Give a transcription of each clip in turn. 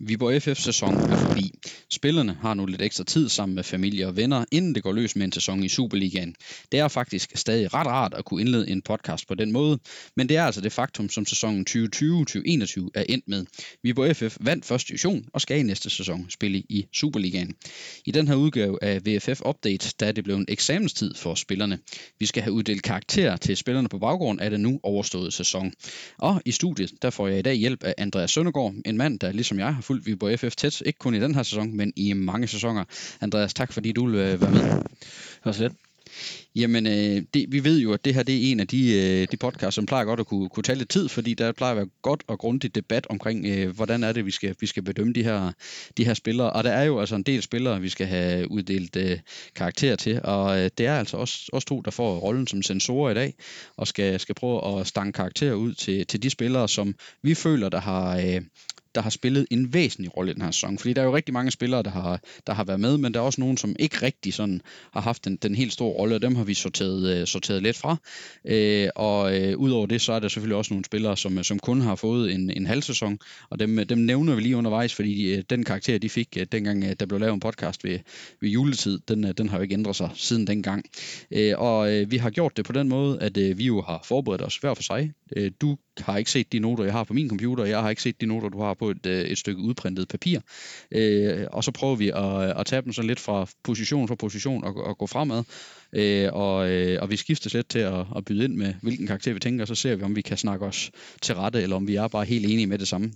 Viborg FF sæson er forbi. Spillerne har nu lidt ekstra tid sammen med familie og venner, inden det går løs med en sæson i Superligaen. Det er faktisk stadig ret rart at kunne indlede en podcast på den måde, men det er altså det faktum, som sæsonen 2020-2021 er endt med. Viborg FF vandt første division og skal i næste sæson spille i Superligaen. I den her udgave af VFF Update, der er det blevet en eksamenstid for spillerne. Vi skal have uddelt karakter til spillerne på baggrund af det nu overståede sæson. Og i studiet, der får jeg i dag hjælp af Andreas Søndergaard, en mand, der ligesom jeg har fulgt Viborg FF tæt, ikke kun i den her sæson, men i mange sæsoner. Andreas, tak fordi du vil øh, være med. Det var så lidt. Jamen, øh, det, vi ved jo, at det her det er en af de, øh, de podcasts, som plejer godt at kunne, kunne tage lidt tid, fordi der plejer at være godt og grundigt debat omkring, øh, hvordan er det, vi skal, vi skal bedømme de her, de her spillere. Og der er jo altså en del spillere, vi skal have uddelt øh, karakter til, og øh, det er altså også, også to, der får rollen som sensorer i dag, og skal, skal prøve at stange karakter ud til, til de spillere, som vi føler, der har, øh, der har spillet en væsentlig rolle i den her sæson. Fordi der er jo rigtig mange spillere, der har, der har været med, men der er også nogen, som ikke rigtig sådan har haft den, den helt store rolle, og dem har vi sorteret, øh, sorteret lidt fra. Øh, og øh, udover det, så er der selvfølgelig også nogle spillere, som, som kun har fået en, en halv sæson, og dem, dem nævner vi lige undervejs, fordi øh, den karakter, de fik øh, dengang, øh, der blev lavet en podcast ved, ved juletid, den, øh, den har jo ikke ændret sig siden dengang. Øh, og øh, vi har gjort det på den måde, at øh, vi jo har forberedt os hver for sig. Øh, du har ikke set de noter, jeg har på min computer, jeg har ikke set de noter, du har på et, øh, et stykke udprintet papir. Øh, og så prøver vi at, at tage dem sådan lidt fra position for position og, og gå fremad. Øh, og, øh, og vi skifter lidt til at, at byde ind med, hvilken karakter vi tænker, og så ser vi, om vi kan snakke os til rette, eller om vi er bare helt enige med det samme.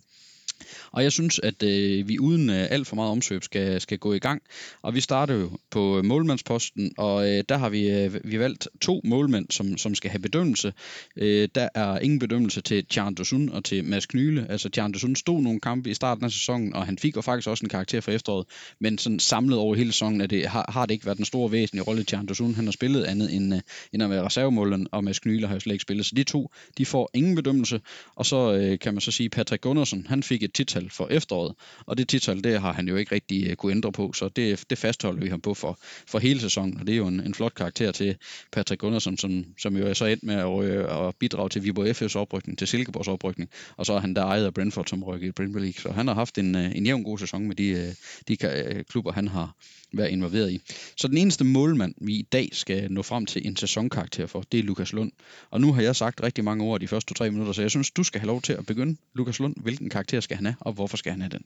Og jeg synes, at øh, vi uden øh, alt for meget omsøb skal, skal gå i gang. Og vi starter jo på øh, målmandsposten, og øh, der har vi, øh, vi valgt to målmænd, som, som skal have bedømmelse. Øh, der er ingen bedømmelse til Tjern Dosun og til Mads Knyle. Altså Tjern Dosun stod nogle kampe i starten af sæsonen, og han fik jo faktisk også en karakter for efteråret. Men sådan samlet over hele sæsonen er det, har, har det ikke været den store væsentlige rolle, Tjern Dosun han har spillet andet end, øh, end at være reservemålen, og Mads Knyle har jo slet ikke spillet. Så de to, de får ingen bedømmelse. Og så øh, kan man så sige, Patrick Gunnarsson, han fik et tital for efteråret, og det tital, det har han jo ikke rigtig øh, kunne ændre på, så det, det fastholder vi ham på for, for hele sæsonen, og det er jo en, en flot karakter til Patrick Gunnarsson, som, som jo er så endt med at, at bidrage til Viborg FF's oprykning, til Silkeborgs oprykning, og så er han der ejet af Brentford, som rykker i Premier League, så han har haft en, øh, en jævn god sæson med de, øh, de klubber, han har været involveret i. Så den eneste målmand, vi i dag skal nå frem til en sæsonkarakter for, det er Lukas Lund. Og nu har jeg sagt rigtig mange ord de første tre minutter, så jeg synes, du skal have lov til at begynde. Lukas Lund, hvilken karakter skal han have, og hvorfor skal han have den?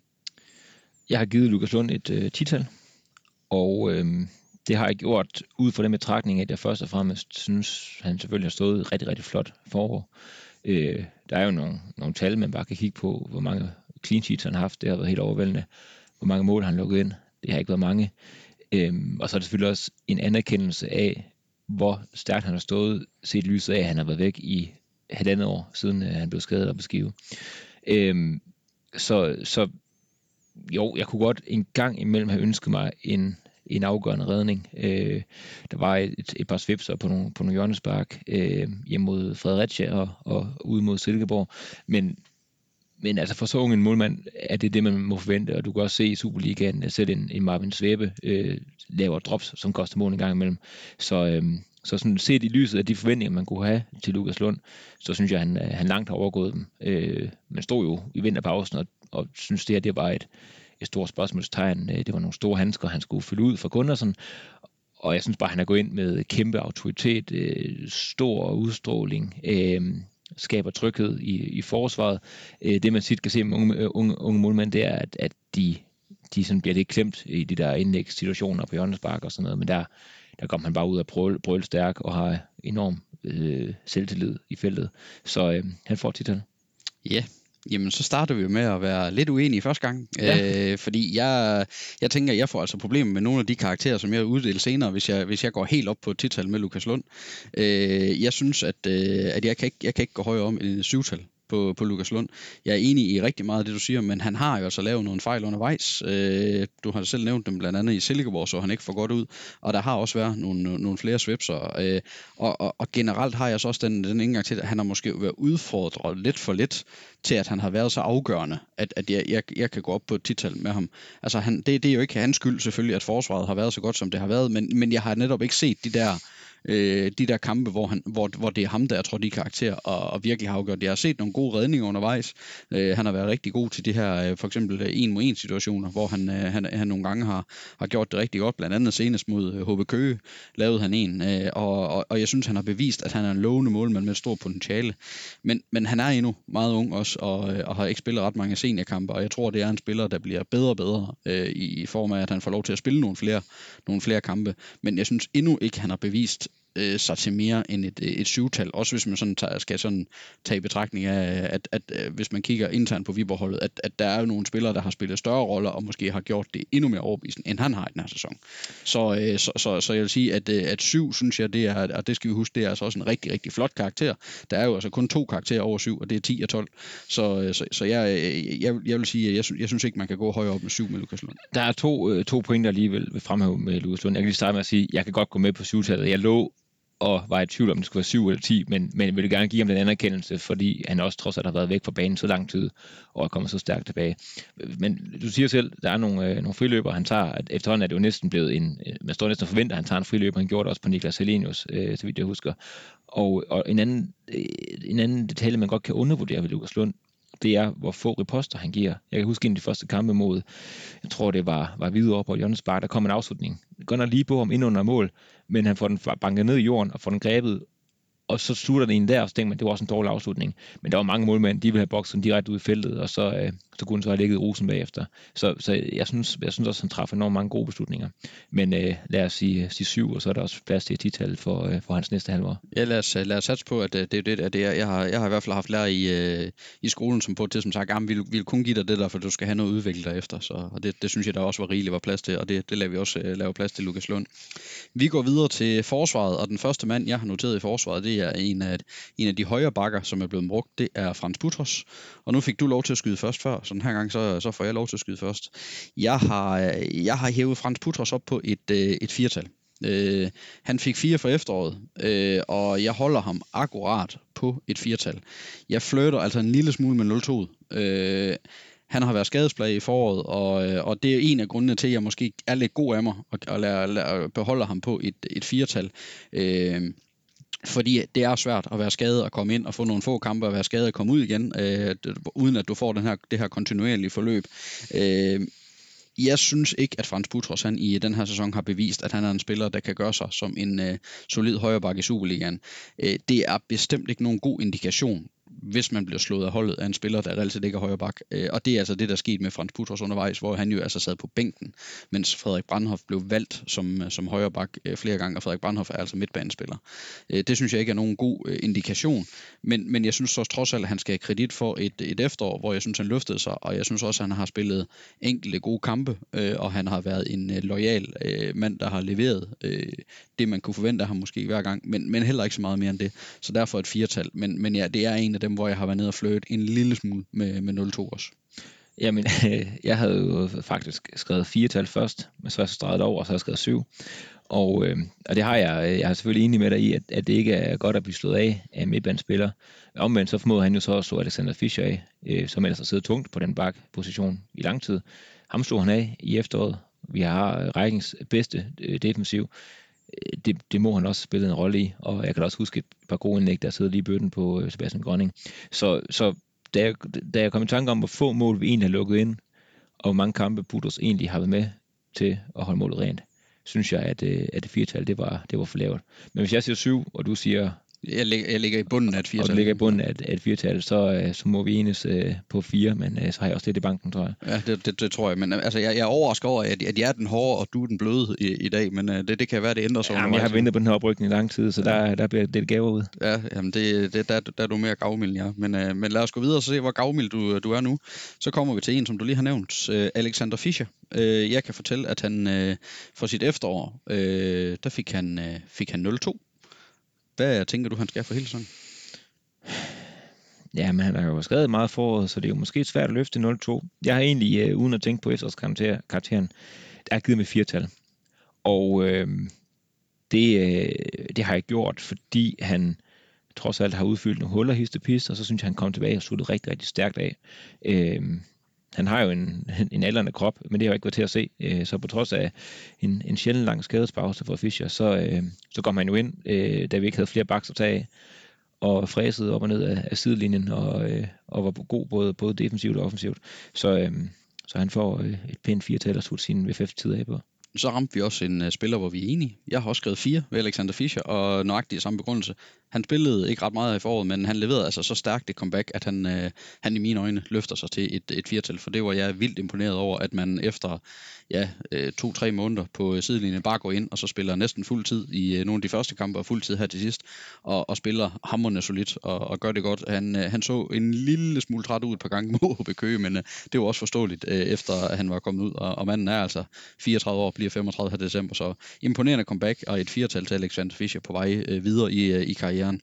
Jeg har givet Lukas Lund et øh, tital, og øh, det har jeg gjort ud fra den betragtning, at jeg først og fremmest synes, han selvfølgelig har stået rigtig, rigtig flot forår. Øh, der er jo nogle, nogle tal, man bare kan kigge på, hvor mange clean sheets han har haft. Det har været helt overvældende. Hvor mange mål han lukket ind. Det har ikke været mange. Øhm, og så er det selvfølgelig også en anerkendelse af, hvor stærkt han har stået, set lyset af, at han har været væk i halvandet år, siden øh, han blev skadet og beskivet. Øhm, så, så jo, jeg kunne godt en gang imellem have ønsket mig en, en afgørende redning. Øh, der var et, et par svipser på nogle, på nogle hjørnespark øh, hjemme mod Fredericia og, og ude mod Silkeborg, men men altså for så ung en målmand er det det, man må forvente, og du kan også se i Superligaen, at selv en, en Marvin Svebe øh, laver drops, som koster mål en gang imellem. Så, øh, så sådan set i lyset af de forventninger, man kunne have til Lukas Lund, så synes jeg, han, han langt har overgået dem. Øh, man stod jo i vinterpausen og, og synes, det her det var et, et stort spørgsmålstegn. Øh, det var nogle store handsker, han skulle fylde ud for Gundersen, og jeg synes bare, han er gået ind med kæmpe autoritet, øh, stor udstråling, øh, skaber tryghed i, i forsvaret. Øh, det man tit kan se med unge, øh, unge, unge målmænd, det er, at, at de, de sådan bliver lidt klemt i de der indlægssituationer på hjørnespark og sådan noget, men der, der kommer han bare ud af prøve, brøl stærk og har enorm øh, selvtillid i feltet. Så øh, han får titlen. Ja, yeah. Jamen, så starter vi jo med at være lidt uenige første gang. Ja. Øh, fordi jeg, jeg tænker, at jeg får altså problemer med nogle af de karakterer, som jeg uddeler senere, hvis jeg, hvis jeg går helt op på et tital med Lukas Lund. Øh, jeg synes, at, øh, at jeg, kan ikke, jeg kan ikke gå højere om end et syvtal på, på Lukas Lund. Jeg er enig i rigtig meget af det, du siger, men han har jo altså lavet nogle fejl undervejs. Øh, du har selv nævnt dem blandt andet i Silkeborg, så han ikke får godt ud, og der har også været nogle, nogle flere svipser. Øh, og, og, og generelt har jeg så også den, den indgang til, at han har måske været udfordret lidt for lidt til, at han har været så afgørende, at, at jeg, jeg, jeg kan gå op på et tital med ham. Altså, han, det, det er jo ikke hans skyld selvfølgelig, at forsvaret har været så godt, som det har været, men, men jeg har netop ikke set de der Øh, de der kampe, hvor, han, hvor, hvor det er ham, der er trådt i karakter og, og virkelig har afgjort. Jeg har set nogle gode redninger undervejs. Øh, han har været rigtig god til de her, øh, for eksempel øh, en mod en situationer, hvor han, øh, han, han nogle gange har, har gjort det rigtig godt. Blandt andet senest mod øh, HB Køge lavede han en, øh, og, og, og jeg synes, han har bevist, at han er en lovende målmand med et stort potentiale. Men, men han er endnu meget ung også, og, øh, og har ikke spillet ret mange seniorkampe, og jeg tror, det er en spiller, der bliver bedre og bedre øh, i, i form af, at han får lov til at spille nogle flere, nogle flere kampe. Men jeg synes endnu ikke, han har bevist øh, sig til mere end et, øh, et syvtal. Også hvis man sådan tager, skal sådan tage i betragtning af, at, at, at hvis man kigger internt på Viborg-holdet, at, at der er jo nogle spillere, der har spillet større roller, og måske har gjort det endnu mere overbevisende, end han har i den her sæson. Så, øh, så, så, så jeg vil sige, at, øh, at syv, synes jeg, det er, og det skal vi huske, det er altså også en rigtig, rigtig flot karakter. Der er jo altså kun to karakterer over syv, og det er 10 og 12. Så, så, så jeg, jeg, jeg vil sige, at jeg, synes, jeg synes ikke, man kan gå højere op med syv med Lukas Lund. Der er to, to pointer alligevel vil fremhæve med Lukas Lund. Jeg kan lige starte med at sige, at jeg kan godt gå med på syvtallet. Jeg lå og var i tvivl om, det skulle være 7 eller 10, men, men ville gerne give ham den anerkendelse, fordi han også trods alt har været væk fra banen så lang tid, og er kommet så stærkt tilbage. Men du siger selv, der er nogle, øh, nogle friløber, han tager, at efterhånden er det jo næsten blevet en, øh, man står næsten og forventer, at han tager en friløber, han gjorde det også på Niklas Helenius, øh, så vidt jeg husker. Og, og en, anden, øh, en anden detalje, man godt kan undervurdere ved Lukas Lund, det er, hvor få reposter han giver. Jeg kan huske en af de første kampe mod, jeg tror det var, var videre op på Jørgens Bar, der kom en afslutning. Går nok lige på ham ind under mål, men han får den banket ned i jorden og får den grebet og så slutter den en der, og så tænker man, det var også en dårlig afslutning. Men der var mange målmænd, de ville have boksen direkte ud i feltet, og så, øh, så kunne han så have ligget rosen bagefter. Så, så jeg, synes, jeg synes også, han træffer enormt mange gode beslutninger. Men øh, lad os sige, øh, sige syv, og så er der også plads til et tital for, øh, for hans næste halvår. Ja, lad os, lad os satse på, at øh, det er det, at det er, jeg, har, jeg har i hvert fald haft lærer i, øh, i skolen, som på til som sagt, at vi vil kun give dig det der, for du skal have noget udvikling derefter. Så, og det, det synes jeg, der også var rigeligt var plads til, og det, det laver vi også øh, lave plads til Lukas Lund. Vi går videre til forsvaret, og den første mand, jeg har noteret i forsvaret, det er en af en af de højre bakker, som er blevet brugt, det er Frans Butros. Og nu fik du lov til at skyde først før, så den her gang, så, så får jeg lov til at skyde først. Jeg har, jeg har hævet Frans Butros op på et, øh, et firtal. Øh, han fik fire for efteråret, øh, og jeg holder ham akkurat på et firtal. Jeg flytter altså en lille smule med 0-2. Øh, han har været skadesplaget i foråret, og, øh, og det er en af grundene til, at jeg måske er lidt god af mig og, og lader, lader, beholder ham på et, et firtal. Øh, fordi det er svært at være skadet og komme ind og få nogle få kampe og være skadet og komme ud igen, øh, uden at du får den her, det her kontinuerlige forløb. Øh, jeg synes ikke, at Frans Butros han i den her sæson har bevist, at han er en spiller, der kan gøre sig som en øh, solid højreback i Superligaen. Øh, det er bestemt ikke nogen god indikation hvis man bliver slået af holdet af en spiller, der reelt set ikke er højre bak. Øh, og det er altså det, der skete med Frans Putros undervejs, hvor han jo altså sad på bænken, mens Frederik Brandhoff blev valgt som, øh, som højre bak øh, flere gange, og Frederik Brandhoff er altså midtbanespiller. Øh, det synes jeg ikke er nogen god øh, indikation, men, men jeg synes så trods alt, at han skal have kredit for et, et efterår, hvor jeg synes, han løftede sig, og jeg synes også, at han har spillet enkelte gode kampe, og han har været en lojal mand, der har leveret det, man kunne forvente af ham måske hver gang, men, men heller ikke så meget mere end det. Så derfor et firtal. Men, men ja, det er en af dem, Øhm, hvor jeg har været nede og flirte en lille smule med, med 02 også. Jamen, øh, jeg havde jo faktisk skrevet fire tal først, men så har jeg streget over, og så har jeg skrevet syv. Og, øh, og det har jeg, øh, jeg er selvfølgelig enig med dig i, at, at det ikke er godt at blive slået af af midtbandspiller. Omvendt så formåede han jo så også slå Alexander Fischer af, øh, som ellers har siddet tungt på den bakposition i lang tid. Ham slog han af i efteråret. Vi har rækkens bedste øh, defensiv det, det må han også spille en rolle i, og jeg kan også huske et par gode indlæg, der sidder lige i bøtten på øh, Sebastian Grønning. Så, så da, jeg, da jeg kom i tanke om, hvor få mål vi egentlig har lukket ind, og hvor mange kampe Budos egentlig har været med til at holde målet rent, synes jeg, at, øh, at det firetal, det var, det var for lavt. Men hvis jeg siger syv, og du siger jeg, ligger, jeg ligger i bunden af et firtal. Og ligger i bunden af et, af et firtal, så, øh, så må vi enes øh, på fire, men øh, så har jeg også lidt i banken, tror jeg. Ja, det, det, det tror jeg. Men altså, jeg, jeg er overrasket over, at, at jeg er den hårde, og du er den bløde i, i dag, men det, det kan være, det ændrer sig. Ja, men jeg har ventet på den her oprykning i lang tid, så ja. der, der bliver det gaver ud. Ja, jamen det, det, der, der er du mere gavmild, ja. Men, øh, men lad os gå videre og se, hvor gavmild du, du er nu. Så kommer vi til en, som du lige har nævnt, øh, Alexander Fischer. Øh, jeg kan fortælle, at han øh, for sit efterår, øh, der fik han, øh, fik han 0-2 hvad tænker du, han skal for hele sæsonen? Ja, men han har jo skrevet meget foråret, så det er jo måske svært at løfte 0-2. Jeg har egentlig, øh, uden at tænke på efterårskarakteren, karakter, karakteren, der er givet med firetal. Og øh, det, øh, det har jeg gjort, fordi han trods alt har udfyldt nogle huller hist og så synes jeg, han kom tilbage og sluttede rigtig, rigtig stærkt af. Øh, han har jo en, en aldrende krop, men det har jo ikke været til at se. Øh, så på trods af en, en sjældent lang skadespause for Fischer, så, øh, så kom han jo ind, øh, da vi ikke havde flere baks at tage og fræsede op og ned af, af sidelinjen, og, øh, og var god både, både defensivt og offensivt. Så, øh, så han får øh, et pænt fire at slutte sin VFF-tid af på så ramte vi også en uh, spiller, hvor vi er enige. Jeg har også skrevet fire ved Alexander Fischer, og nøjagtigt samme begrundelse. Han spillede ikke ret meget i foråret, men han leverede altså så stærkt et comeback, at han, uh, han i mine øjne løfter sig til et, et firtal, for det var jeg vildt imponeret over, at man efter ja, uh, to-tre måneder på sidelinjen bare går ind, og så spiller næsten fuld tid i uh, nogle af de første kampe, og fuld tid her til sidst, og, og spiller hammerne solidt, og, og gør det godt. Han, uh, han så en lille smule træt ud et par gange mod HB Køge, men uh, det var også forståeligt, uh, efter at han var kommet ud, og, og manden er altså 34 år, bliver 35 her december, så imponerende comeback og et firetal til Alexander Fischer på vej øh, videre i, øh, i karrieren.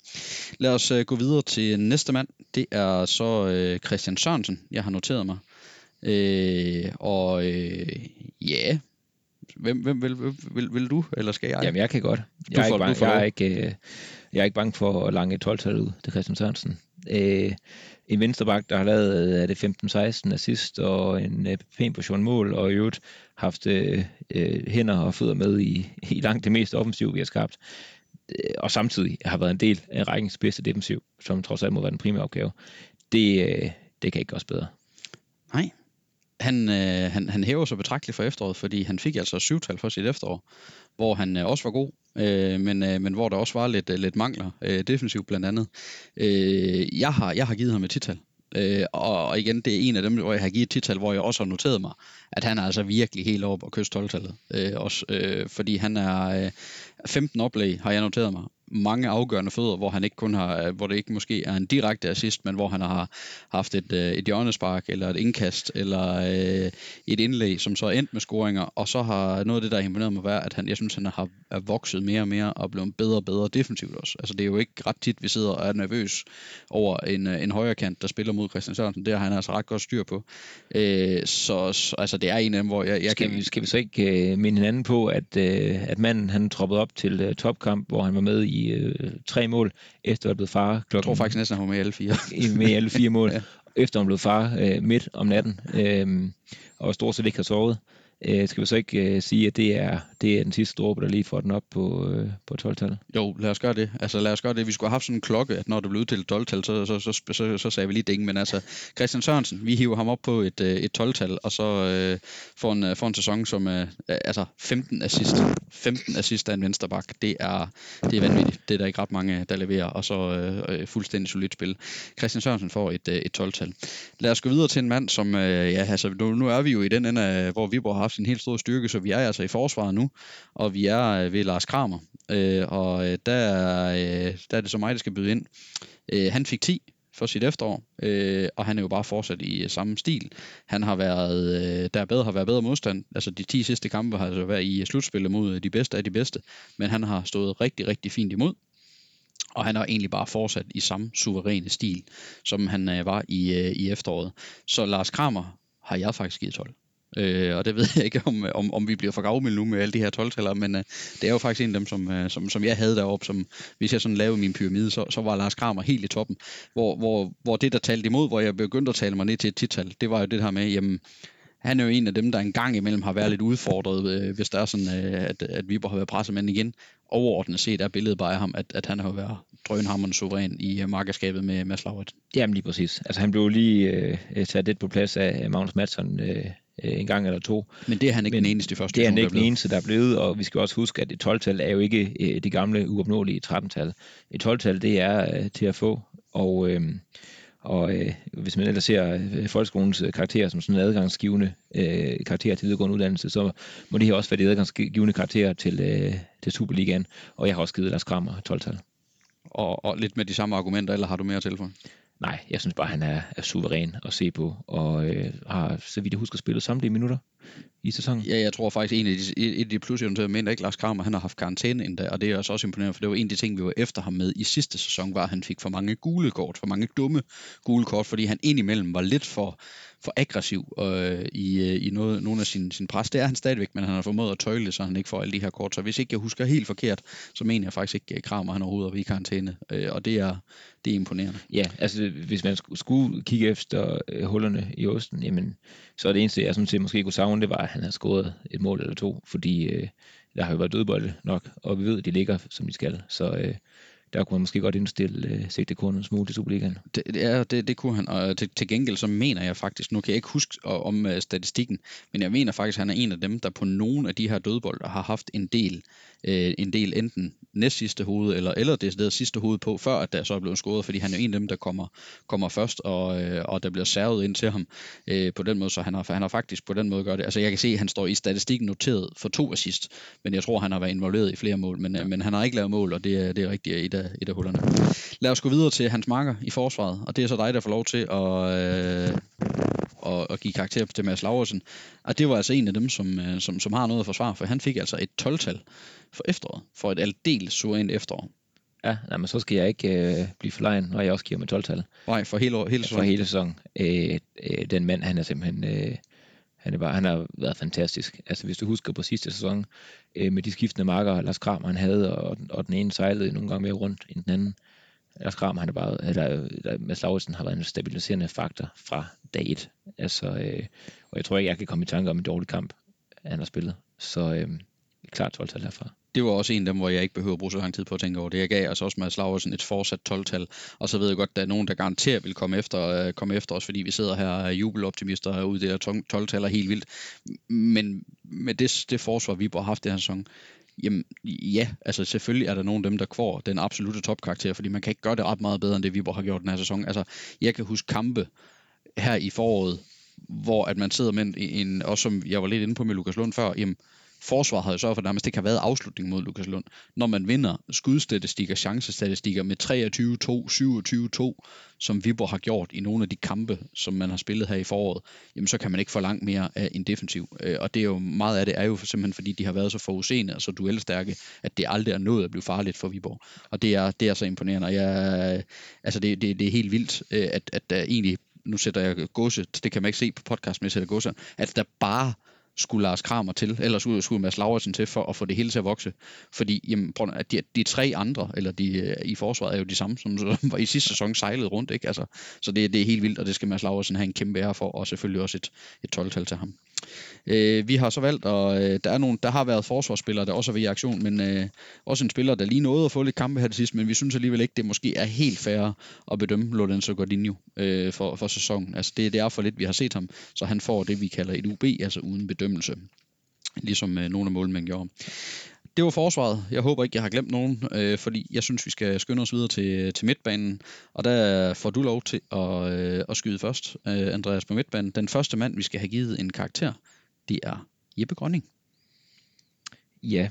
Lad os øh, gå videre til næste mand. Det er så øh, Christian Sørensen, jeg har noteret mig. Øh, og øh, ja, hvem, hvem vil, vil, vil, vil du, eller skal jeg? Jamen, jeg kan godt. Jeg, du er, får, ikke, bange, jeg, er ikke, øh, jeg er ikke bange for at lange 12 ud til Christian Sørensen. Øh, en venstreback, der har lavet øh, er det 15-16 assist og en øh, pæn portion mål, og i øvrigt haft øh, øh hænder og fødder med i, i langt det mest offensiv, vi har skabt. Øh, og samtidig har været en del af rækkens bedste defensiv, som trods alt må være den primære opgave. Det, øh, det kan ikke gøres bedre. Nej. Han, øh, han, han hæver sig betragteligt for efteråret, fordi han fik altså syvtal for sit efterår, hvor han øh, også var god, øh, men, øh, men hvor der også var lidt, øh, lidt mangler, øh, defensivt blandt andet. Øh, jeg, har, jeg har givet ham et tital, øh, og igen, det er en af dem, hvor jeg har givet et tital, hvor jeg også har noteret mig, at han er altså virkelig helt over på kyst 12-tallet. Øh, også, øh, fordi han er øh, 15 oplæg, har jeg noteret mig, mange afgørende fødder, hvor han ikke kun har, hvor det ikke måske er en direkte assist, men hvor han har haft et, øh, et hjørnespark, eller et indkast, eller øh, et indlæg, som så er endt med scoringer, og så har noget af det, der imponeret mig, været, at han, jeg synes, han har er vokset mere og mere, og blevet bedre og bedre defensivt også. Altså det er jo ikke ret tit, vi sidder og er nervøs over en, øh, en højre kant, der spiller mod Christian Sørensen. Det har han altså ret godt styr på. Øh, så, så altså det er en af dem, hvor jeg, jeg skal, kan... Vi, skal vi så ikke uh, minde hinanden på, at, uh, at manden han troppede op til uh, topkamp, hvor han var med i øh, tre mål, efter at blevet far klokken... Jeg tror faktisk næsten, at han var med alle fire. med alle fire mål, ja. efter han blev far øh, midt om natten, øh, og stort set ikke har sovet. Øh, skal vi så ikke øh, sige, at det er, det er den sidste dråbe, der lige får den op på, øh, på 12-tallet? Jo, lad os gøre det. Altså lad os gøre det. Vi skulle have haft sådan en klokke, at når det blev til 12-tal, så, så, så, så, så, så sagde vi lige ding. Men altså, Christian Sørensen, vi hiver ham op på et, øh, et 12-tal, og så øh, får, en, øh, får en sæson som øh, altså 15 assist. 15 assist af en vensterbak. Det er, det er vanvittigt. Det er der ikke ret mange, der leverer, og så øh, øh fuldstændig solidt spil. Christian Sørensen får et, øh, et 12-tal. Lad os gå videre til en mand, som, øh, ja, altså nu, nu er vi jo i den ende, hvor Viborg har haft en helt stor styrke, så vi er altså i forsvaret nu, og vi er øh, ved Lars Kramer, øh, og øh, der, øh, der er det så mig, der skal byde ind. Øh, han fik 10 for sit efterår, øh, og han er jo bare fortsat i øh, samme stil. Han har været, øh, der bedre, har været bedre modstand. Altså de 10 sidste kampe har altså været i øh, slutspillet mod de bedste af de bedste, men han har stået rigtig, rigtig fint imod. Og han har egentlig bare fortsat i samme suveræne stil, som han øh, var i, øh, i efteråret. Så Lars Kramer har jeg faktisk givet 12. Øh, og det ved jeg ikke, om, om, om vi bliver for gavmilde nu med alle de her 12 men øh, det er jo faktisk en af dem, som, øh, som, som jeg havde deroppe, som hvis jeg sådan lavede min pyramide, så, så var Lars Kramer helt i toppen, hvor, hvor, hvor det, der talte imod, hvor jeg begyndte at tale mig ned til et tital, det var jo det her med, jamen, han er jo en af dem, der engang imellem har været lidt udfordret, øh, hvis der er sådan, øh, at, at Viborg har været presset, men igen, overordnet set er billedet bare af ham, at, at han har været drønhammerende suveræn i uh, markedskabet med Mads Laurit. Jamen lige præcis. Altså han blev lige øh, taget lidt på plads af Magnus Madsen øh, øh, en gang eller to. Men det er han ikke Men den eneste første Det er han ikke den eneste, der er blevet, og vi skal også huske, at et 12-tal er jo ikke øh, det gamle uopnåelige 13-tal. Et 12-tal, det er øh, til at få, og, øh, og øh, hvis man ellers ser øh, folkeskolens øh, karakter som sådan en adgangsgivende øh, karakter til videregående uddannelse, så må det her også være det adgangsgivende karakter til, øh, til Superligaen, og jeg har også givet Lars Krammer 12-tal. Og, og lidt med de samme argumenter, eller har du mere at tilføje? Nej, jeg synes bare, han er, er suveræn at se på, og øh, har, så vidt jeg husker, spillet samtlige minutter i sæsonen. Ja, jeg tror faktisk, en af de, et af de plus, jeg mener ikke, Lars Kramer, han har haft karantæne endda, og det er også, også imponerende, for det var en af de ting, vi var efter ham med i sidste sæson, var, at han fik for mange gule kort, for mange dumme gule kort, fordi han indimellem var lidt for, for aggressiv øh, i, øh, i noget, nogle af sin, sin pres. Det er han stadigvæk, men han har formået at tøjle, så han ikke får alle de her kort. Så hvis ikke jeg husker helt forkert, så mener jeg faktisk ikke, at Kramer han overhovedet er i karantæne, øh, og det er, det er imponerende. Ja, altså hvis man skulle kigge efter øh, hullerne i osten, jamen, så er det eneste, jeg sådan set måske kunne savne, det var, at han havde scoret et mål eller to, fordi øh, der har jo været dødbolde nok, og vi ved, at de ligger, som de skal. Så øh, der kunne man måske godt indstille øh, sigtekurven en smule til Superligaen. Det, ja, det, det kunne han, og til, til gengæld så mener jeg faktisk, nu kan jeg ikke huske om uh, statistikken, men jeg mener faktisk, at han er en af dem, der på nogle af de her dødbolde har haft en del øh, en del enten næst sidste hoved, eller, eller det sidste hoved på, før at der så er blevet scoret, fordi han er en af dem, der kommer, kommer først, og, øh, og der bliver servet ind til ham øh, på den måde, så han har, han har faktisk på den måde gør det. Altså jeg kan se, at han står i statistikken noteret for to assist, men jeg tror, han har været involveret i flere mål, men, ja. men han har ikke lavet mål, og det er, det er rigtigt et af, et af hullerne. Lad os gå videre til hans marker i forsvaret, og det er så dig, der får lov til at, øh, at, at give karakter til Mads Laversen. Og det var altså en af dem, som, øh, som, som har noget at forsvare, for han fik altså et 12-tal for efteråret, for et aldeles suverænt efterår. Ja, nej, men så skal jeg ikke øh, blive forlegen, når jeg også giver med 12-tal. Nej, for hele, år, hele sæsonen. For hele sæsonen. Øh, øh, den mand, han er simpelthen... Øh, han, er bare, han har været fantastisk. Altså hvis du husker på sidste sæson, øh, med de skiftende marker, Lars Kramer han havde, og, og den ene sejlede nogle gange mere rundt end den anden. Lars Kramer, han er bare, eller, der, Mads Lauritsen har været en stabiliserende faktor fra dag et. Altså, øh, og jeg tror ikke, jeg kan komme i tanke om en dårlig kamp, han har spillet. Så øh, klart 12-tal herfra det var også en af dem, hvor jeg ikke behøver at bruge så lang tid på at tænke over det. Jeg gav altså også Mads Laversen et fortsat 12-tal, og så ved jeg godt, at der er nogen, der garanteret vil komme efter, øh, komme efter os, fordi vi sidder her øh, jubeloptimister og der 12-taler helt vildt. Men med det, det forsvar, vi har haft den her sæson, Jamen ja, altså selvfølgelig er der nogen af dem, der kvar den absolute topkarakter, fordi man kan ikke gøre det ret meget bedre, end det Viborg har gjort den her sæson. Altså, jeg kan huske kampe her i foråret, hvor at man sidder med en, en også som jeg var lidt inde på med Lukas Lund før, jamen, forsvar havde sørget for, at nærmest ikke har været afslutning mod Lukas Lund. Når man vinder skudstatistikker, chancestatistikker med 23-2, 27-2, som Viborg har gjort i nogle af de kampe, som man har spillet her i foråret, jamen så kan man ikke få langt mere af en defensiv. Øh, og det er jo meget af det er jo simpelthen fordi, de har været så forudseende og så duelstærke, at det aldrig er nået at blive farligt for Viborg. Og det er, det er så imponerende. Og jeg, altså det, det, det er helt vildt, øh, at, at der egentlig nu sætter jeg godset, det kan man ikke se på podcast, men jeg sætter godset, at der bare skulle Lars Kramer til, eller skulle, skulle Mads Lauritsen til for at få det hele til at vokse. Fordi jamen, at de, de tre andre, eller de øh, i forsvaret, er jo de samme, som, som var i sidste sæson sejlede rundt. Ikke? Altså, så det, det er helt vildt, og det skal Mads Lauritsen have en kæmpe ære for, og selvfølgelig også et, et 12-tal til ham. Øh, vi har så valgt, og øh, der, er nogle, der har været forsvarsspillere, der også er ved i aktion, men øh, også en spiller, der lige nåede at få lidt kampe her til sidst, men vi synes alligevel ikke, det måske er helt fair at bedømme Lorenzo Gordinho øh, for, for sæsonen. Altså det, det er for lidt, vi har set ham, så han får det, vi kalder et UB, altså uden bedømmelse ligesom øh, nogle af målmænd gjorde det var forsvaret. Jeg håber ikke, jeg har glemt nogen, øh, fordi jeg synes, vi skal skynde os videre til, til midtbanen. Og der får du lov til at, øh, at skyde først, øh, Andreas, på midtbanen. Den første mand, vi skal have givet en karakter, det er Jeppe Grønning. Ja,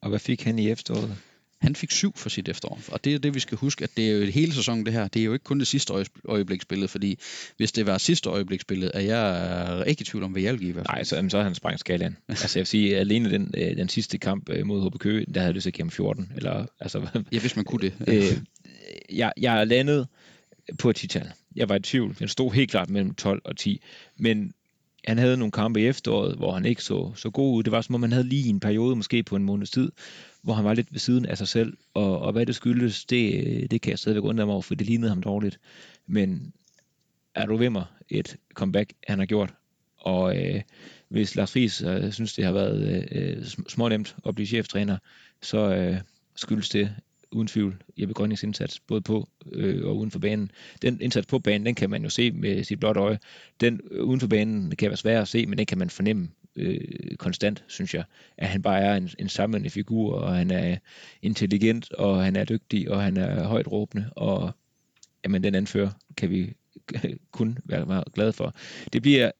og hvad fik han i efteråret? Han fik syv for sit efterår, og det er det, vi skal huske, at det er jo et hele sæson det her. Det er jo ikke kun det sidste øjebliksbillede, fordi hvis det var sidste øjebliksbillede, er jeg ikke i tvivl om, hvad jeg vil give. Nej, så, så er han sprængt skalaen. altså jeg vil sige, alene den, øh, den sidste kamp øh, mod HB Køge, der havde det så gennem 14. Eller, altså, ja, hvis man kunne det. øh, jeg, jeg landet på et tital. Jeg var i tvivl. Den stod helt klart mellem 12 og 10. Men han havde nogle kampe i efteråret, hvor han ikke så, så god ud. Det var som om, han havde lige en periode, måske på en måneds tid, hvor han var lidt ved siden af sig selv. Og, og hvad det skyldes, det, det kan jeg stadigvæk undre mig over, for det lignede ham dårligt. Men er du ved mig et comeback, han har gjort? Og øh, hvis Lars Friis øh, synes, det har været øh, øh smånemt at blive cheftræner, så øh, skyldes det uden tvivl Jeppe Grønnings indsats, både på øh, og uden for banen. Den indsats på banen, den kan man jo se med sit blåt øje. Den øh, uden for banen kan være svær at se, men den kan man fornemme øh, konstant, synes jeg. At han bare er en, en samlende figur, og han er intelligent, og han er dygtig, og han er højt råbende, og jamen, den anfører kan vi kun være meget glade for. Det bliver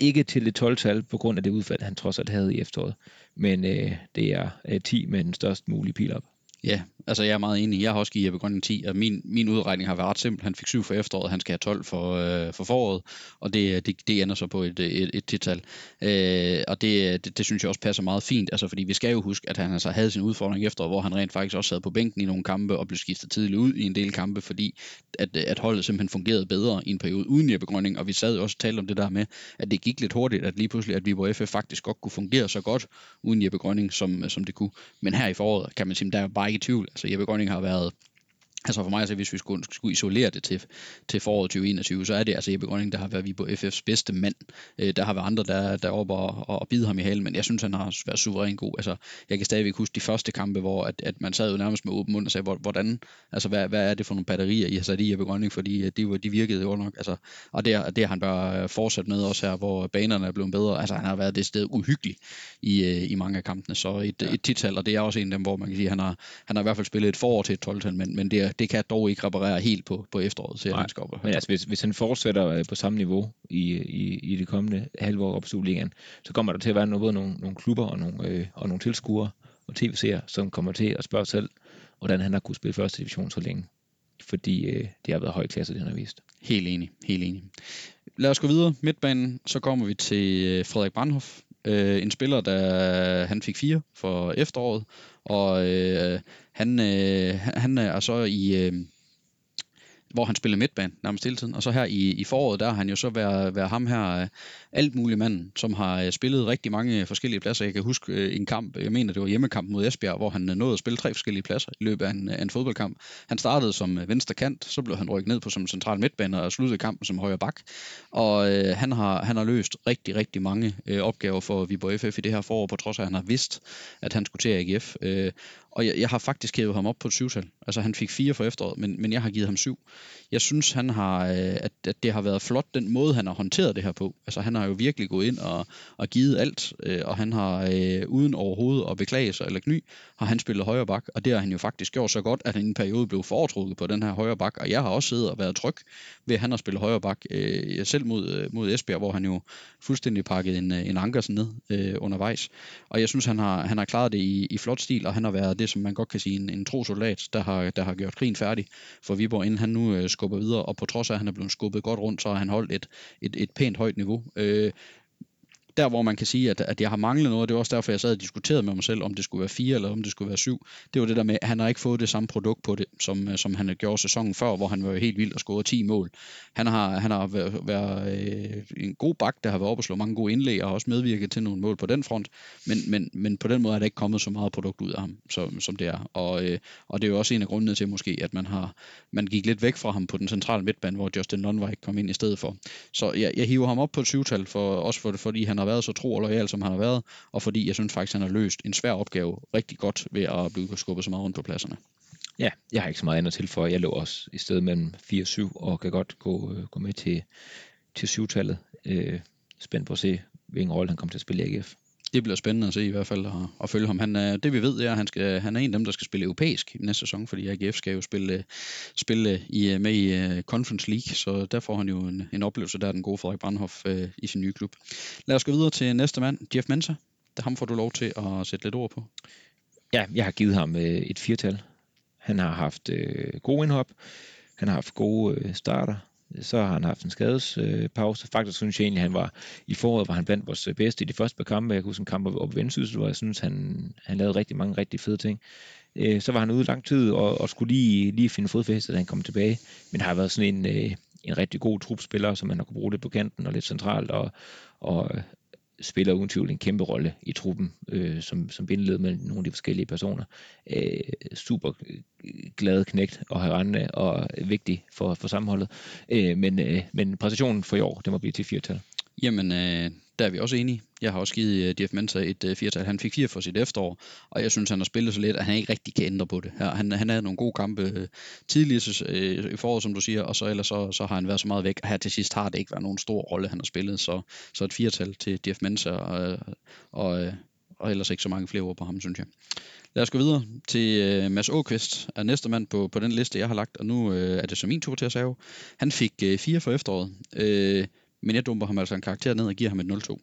ikke til det 12-tal på grund af det udfald, han trods alt havde i efteråret, men øh, det er øh, 10 med den størst mulige pil op. Ja, Altså, jeg er meget enig. Jeg har også givet Jeppe Grønning 10, og altså, min, min udregning har været ret simpel. Han fik 7 for efteråret, han skal have 12 for, øh, for foråret, og det, det, det ender så på et, et, et tital. Øh, og det, det, det, synes jeg også passer meget fint, altså, fordi vi skal jo huske, at han altså havde sin udfordring efter, hvor han rent faktisk også sad på bænken i nogle kampe og blev skiftet tidligt ud i en del kampe, fordi at, at holdet simpelthen fungerede bedre i en periode uden Jeppe Grønning, og vi sad jo også og talte om det der med, at det gik lidt hurtigt, at lige pludselig, at Viborg FF faktisk godt kunne fungere så godt uden Jeppe Grønning, som, som det kunne. Men her i foråret, kan man sige, der er bare ikke i tvivl. Altså Jeppe Grønning har været Altså for mig, altså, hvis vi skulle, skulle isolere det til, til foråret 2021, så er det altså Jeppe Grønning, der har været vi på FF's bedste mand. Øh, der har været andre, der, der er oppe og, og, bide ham i halen, men jeg synes, han har været suveræn god. Altså, jeg kan stadigvæk huske de første kampe, hvor at, at man sad jo nærmest med åben mund og sagde, hvordan, altså hvad, hvad er det for nogle batterier, I har sat i Jeppe Grønning, fordi øh, de, de virkede jo nok. Altså, og det, det har han bare fortsat med også her, hvor banerne er blevet bedre. Altså han har været det sted uhyggelig i, øh, i mange af kampene, så et, ja. et tital, og det er også en af dem, hvor man kan sige, han har, han har i hvert fald spillet et forår til et 12-tal, men, men det er, det kan dog ikke reparere helt på, på efteråret, så han skal op. Men altså, hvis, hvis han fortsætter øh, på samme niveau i, i, i det kommende halve år op i Superligaen, så kommer der til at være noget, både nogle, nogle klubber og nogle, øh, og nogle tilskuere og tv-seere, som kommer til at spørge selv, hvordan han har kunnet spille første division så længe. Fordi øh, det har været høj klasse, det han har vist. Helt enig, helt enig. Lad os gå videre. Midtbanen, så kommer vi til øh, Frederik Brandhoff. Øh, en spiller, der han fik fire for efteråret, og øh, han, øh, han er så i... Øh, hvor han spiller midtbane nærmest hele tiden. Og så her i, i foråret, der har han jo så været, været ham her, øh, alt muligt mand, som har øh, spillet rigtig mange øh, forskellige pladser. Jeg kan huske øh, en kamp, jeg mener det var hjemmekamp mod Esbjerg, hvor han nåede at spille tre forskellige pladser i løbet af en, af en fodboldkamp. Han startede som venstre kant, så blev han rykket ned på som central midtbaner og sluttede kampen som højre bak. Og øh, han, har, han har løst rigtig, rigtig mange øh, opgaver for Viborg FF i det her forår, på trods af, at han har vidst, at han skulle til AGF. Øh, og jeg, jeg har faktisk hævet ham op på et syvtal. Altså han fik fire for efteråret, men, men jeg har givet ham syv. Jeg synes, han har, øh, at, at det har været flot, den måde, han har håndteret det her på. Altså han har jo virkelig gået ind og, og givet alt, øh, og han har øh, uden overhovedet at beklage sig eller kny, har han spillet højre bak, og det har han jo faktisk gjort så godt, at han i en periode blev foretrukket på den her højre bak, og jeg har også siddet og været tryg ved, at han har spillet højre bak, øh, selv mod, øh, mod Esbjerg, hvor han jo fuldstændig pakkede en, øh, en Ankersen ned øh, undervejs. Og jeg synes, han har, han har klaret det i, i flot stil, og han har været det, som man godt kan sige, en, en tro soldat, der har, der har gjort krigen færdig for Viborg, inden han nu øh, skubber videre, og på trods af, at han er blevet skubbet godt rundt, så har han holdt et, et, et pænt højt niveau. Øh, Merci. Der hvor man kan sige, at, at jeg har manglet noget, det er også derfor, jeg sad og diskuterede med mig selv, om det skulle være fire eller om det skulle være syv. Det var det der med, at han har ikke fået det samme produkt på det, som, øh, som han gjorde sæsonen før, hvor han var helt vild og scorede 10 mål. Han har, han har været, været øh, en god bak, der har været oppe og slå mange gode indlæg, og også medvirket til nogle mål på den front, men, men, men på den måde er der ikke kommet så meget produkt ud af ham, som, som det er. Og, øh, og det er jo også en af grundene til måske, at man har man gik lidt væk fra ham på den centrale midtbane, hvor Justin Lundvej kom ind i stedet for. Så jeg, jeg hiver ham op på et syvtal, for, også for, fordi han har været så tro og lojal, som han har været, og fordi jeg synes faktisk, han har løst en svær opgave rigtig godt ved at blive skubbet så meget rundt på pladserne. Ja, jeg har ikke så meget andet til for. Jeg lå også i stedet mellem 4 og 7, og kan godt gå, øh, gå med til, til syvtallet. Øh, spændt på at se, hvilken rolle han kommer til at spille i AGF det bliver spændende at se i hvert fald at, og følge ham. Han er, det vi ved er, at han, skal, han er en af dem, der skal spille europæisk i næste sæson, fordi AGF skal jo spille, øh, spille i, øh, med i uh, Conference League, så der får han jo en, en oplevelse, der er den gode Frederik Brandhoff uh, i sin nye klub. Lad os gå videre til næste mand, Jeff Mensa. Der ham får du lov til at sætte lidt ord på. Ja, jeg har givet ham uh, et firtal. Han har haft øh, gode indhop, han har haft gode øh, starter, så har han haft en skadespause. Faktisk synes jeg egentlig, at han var i foråret, var han blandt vores øh, bedste i de første par kampe. Jeg kunne huske en kamp op i Vendsyssel, hvor jeg synes, han, han lavede rigtig mange rigtig fede ting. Øh, så var han ude lang tid og, og skulle lige, lige finde fodfæste, da han kom tilbage. Men har været sådan en, øh, en rigtig god trupspiller, som man har kunne bruge lidt på kanten og lidt centralt, og, og spiller uden tvivl en kæmpe rolle i truppen, øh, som, som bindeled mellem nogle af de forskellige personer. Øh, super øh, glad knægt og herrende og vigtig for, for sammenholdet. Øh, men, øh, men præstationen for i år, det må blive til firtal. Jamen, øh, der er vi også enige. Jeg har også givet øh, DF Mensa et uh, firtal. Han fik fire for sit efterår, og jeg synes, han har spillet så lidt, at han ikke rigtig kan ændre på det. Her, han, han havde nogle gode kampe øh, tidligere i foråret, som du siger, og så ellers så, så har han været så meget væk. Her til sidst har det ikke været nogen stor rolle, han har spillet, så, så et firtal til DF Mensa, og, og, og ellers ikke så mange flere ord på ham, synes jeg. Lad os gå videre til øh, Mads Åkvist, er næste mand på, på den liste, jeg har lagt, og nu øh, er det så min tur til at save. Han fik øh, fire for efteråret. Øh, men jeg dumper ham altså en karakter ned og giver ham et 0-2.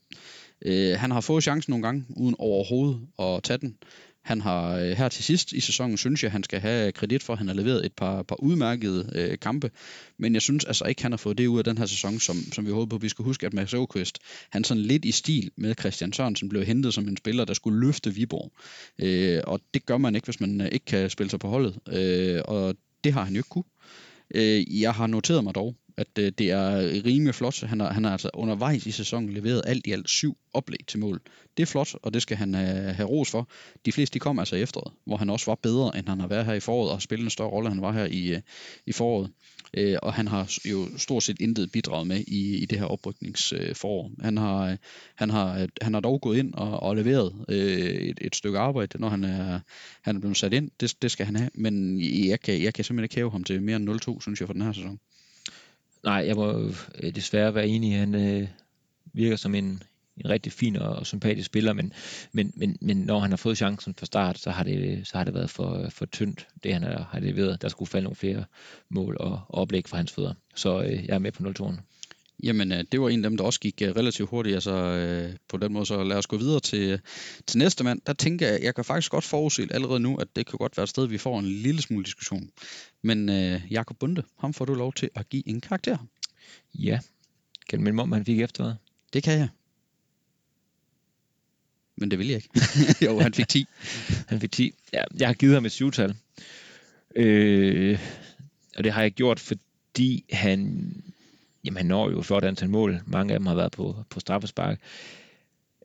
Øh, han har fået chancen nogle gange, uden overhovedet at tage den. Han har øh, her til sidst i sæsonen, synes jeg, han skal have kredit for, at han har leveret et par, par udmærkede øh, kampe. Men jeg synes altså ikke, han har fået det ud af den her sæson, som, som vi håber på. Vi skal huske, at Mads Åkvist, han sådan lidt i stil med Christian Sørensen, blev hentet som en spiller, der skulle løfte Viborg. Øh, og det gør man ikke, hvis man øh, ikke kan spille sig på holdet. Øh, og det har han jo ikke kunne. Øh, jeg har noteret mig dog, at øh, det er rimelig flot. Han har, han har altså undervejs i sæsonen leveret alt i alt syv oplæg til mål. Det er flot, og det skal han have, have ros for. De fleste de kom altså i efteråret, hvor han også var bedre, end han har været her i foråret, og spillet en større rolle, end han var her i, øh, i foråret. Øh, og han har jo stort set intet bidraget med i, i det her oprykningsforår. Han har, han, har, han har dog gået ind og, og leveret øh, et, et stykke arbejde, når han er, han er blevet sat ind. Det, det skal han have, men jeg kan, jeg kan simpelthen ikke hæve ham til mere end 0-2, synes jeg, for den her sæson. Nej, jeg må øh, desværre være enig. Han øh, virker som en, en rigtig fin og, og sympatisk spiller, men, men, men, men når han har fået chancen fra start, så har det, så har det været for, for tyndt, det han har, leveret. Der skulle falde nogle flere mål og, og oplæg fra hans fødder. Så øh, jeg er med på 0-2'eren. Jamen, øh, det var en af dem, der også gik øh, relativt hurtigt. Altså, øh, på den måde, så lad os gå videre til, til næste mand. Der tænker jeg, jeg kan faktisk godt forudse allerede nu, at det kan godt være et sted, vi får en lille smule diskussion. Men øh, Jakob Bunde, ham får du lov til at give en karakter. Ja. Kan du minde om, han fik efter Det kan jeg. Men det vil jeg ikke. jo, han fik 10. han fik 10. Ja, jeg har givet ham et syvtal. Øh, og det har jeg gjort, fordi han jamen han når jo et flot antal mål. Mange af dem har været på, på straffespark.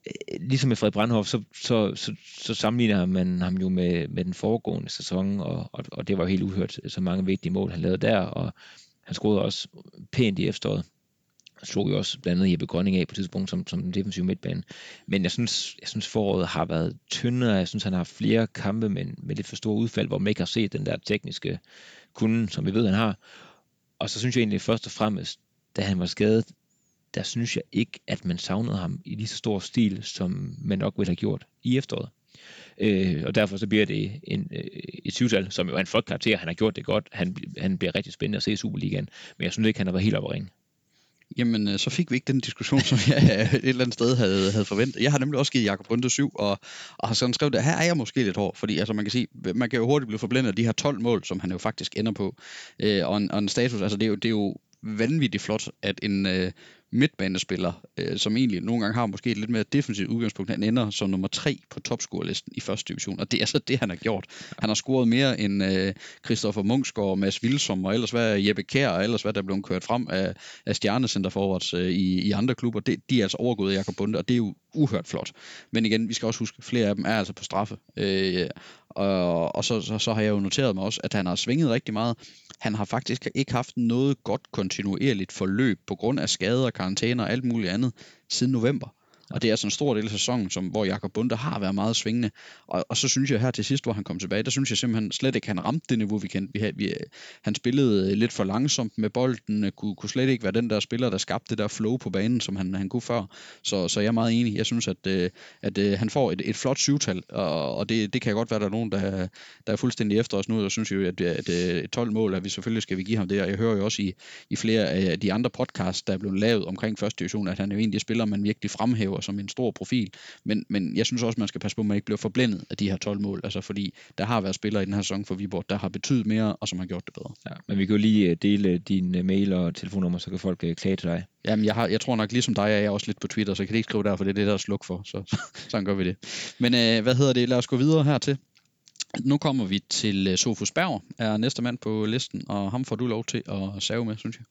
Øh, ligesom med Fred Brandhoff, så, så, så, så sammenligner man ham jo med, med den foregående sæson, og, og, og det var jo helt uhørt, så mange vigtige mål, han lavede der, og han scorede også pænt i efteråret. Han slog jo også blandt andet Jeppe Grønning af på et tidspunkt som, som den defensive midtbane. Men jeg synes, jeg synes foråret har været tyndere. Jeg synes, han har flere kampe med, med lidt for store udfald, hvor man ikke har set den der tekniske kunde, som vi ved, han har. Og så synes jeg egentlig først og fremmest, da han var skadet, der synes jeg ikke, at man savnede ham i lige så stor stil, som man nok ville have gjort i efteråret. Øh, og derfor så bliver det en, øh, et syvtal, som jo er en flot karakter. Han har gjort det godt. Han, han bliver rigtig spændende at se i Superligaen. Men jeg synes ikke, han har været helt oppe ringe. Jamen, øh, så fik vi ikke den diskussion, som jeg øh, et eller andet sted havde, havde forventet. Jeg har nemlig også givet Jakob Bunde 7, og, og har sådan skrevet, at her er jeg måske lidt hård, fordi altså, man kan sige, man kan jo hurtigt blive forblændet af de her 12 mål, som han jo faktisk ender på. Øh, og, en, og en status, altså det er jo, det er jo vanvittigt flot, at en øh, midtbanespiller, øh, som egentlig nogle gange har måske et lidt mere defensivt udgangspunkt, han ender som nummer tre på topscorelisten i første division, og det er så det, han har gjort. Han har scoret mere end øh, Christoffer Munchsgaard, Mads Vilsom og ellers hvad Jeppe Kær og ellers hvad der blev kørt frem af, af stjernecenter forwards øh, i, i andre klubber. Det, de er altså overgået Jakob Bunde, og det er jo uhørt flot. Men igen, vi skal også huske, flere af dem er altså på straffe. Øh, og, og så, så, så har jeg jo noteret mig også, at han har svinget rigtig meget. Han har faktisk ikke haft noget godt kontinuerligt forløb på grund af skader, karantæner og alt muligt andet siden november. Og det er sådan en stor del af sæsonen, som, hvor Jakob Bunde har været meget svingende. Og, og så synes jeg her til sidst, hvor han kom tilbage, der synes jeg simpelthen slet ikke, han ramte det niveau, vi kendte. Vi, vi, øh, han spillede øh, lidt for langsomt med bolden, øh, kunne, kunne slet ikke være den der spiller, der skabte det der flow på banen, som han, han kunne før. Så, så jeg er meget enig. Jeg synes, at, at, at han får et, et flot syvtal, og, og det, det kan godt være, at der er nogen, der, der er fuldstændig efter os nu, og synes jo, at, at, at 12 mål, at vi selvfølgelig skal vi give ham det, og jeg hører jo også i, i flere af de andre podcasts, der er blevet lavet omkring første division, at han jo egentlig spiller, man virkelig fremhæver fremhæver som en stor profil. Men, men jeg synes også, man skal passe på, at man ikke bliver forblændet af de her 12 mål. Altså fordi der har været spillere i den her sæson for Viborg, der har betydet mere, og som har gjort det bedre. Ja, men vi kan jo lige øh, dele din øh, mail og telefonnummer, så kan folk øh, klage til dig. Jamen, jeg, har, jeg tror nok, ligesom dig, er jeg også lidt på Twitter, så jeg kan ikke skrive der, for det er det, der er sluk for. Så, så sådan gør vi det. Men øh, hvad hedder det? Lad os gå videre her til. Nu kommer vi til Sofus Berg, er næste mand på listen, og ham får du lov til at save med, synes jeg.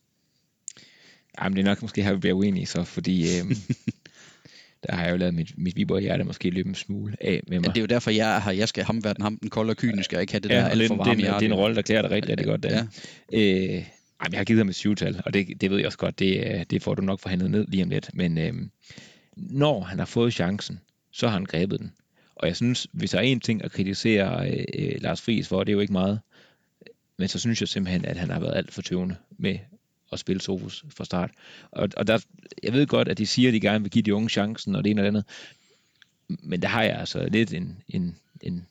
Jamen, det er nok måske her, vi bliver uenige så, fordi øh, der har jeg jo lavet mit, mit Viborg hjerte måske løbe en smule af med mig. Ja, det er jo derfor, jeg er her. Jeg skal ham være den, ham den kolde og kyniske, og ikke have det ja, der alt for varme det, det, det er en rolle, der klæder dig rigtig, rigtig godt. Der. Ja. Øh, ej, jeg har givet ham et syvtal, og det, det ved jeg også godt, det, det får du nok forhandlet ned lige om lidt. Men øh, når han har fået chancen, så har han grebet den. Og jeg synes, hvis der er en ting at kritisere øh, Lars Friis for, det er jo ikke meget, men så synes jeg simpelthen, at han har været alt for tøvende med at spille Sofus fra start. Og, og der, jeg ved godt, at de siger, at de gerne vil give de unge chancen, og det ene og det andet. Men der har jeg altså lidt en, en, en,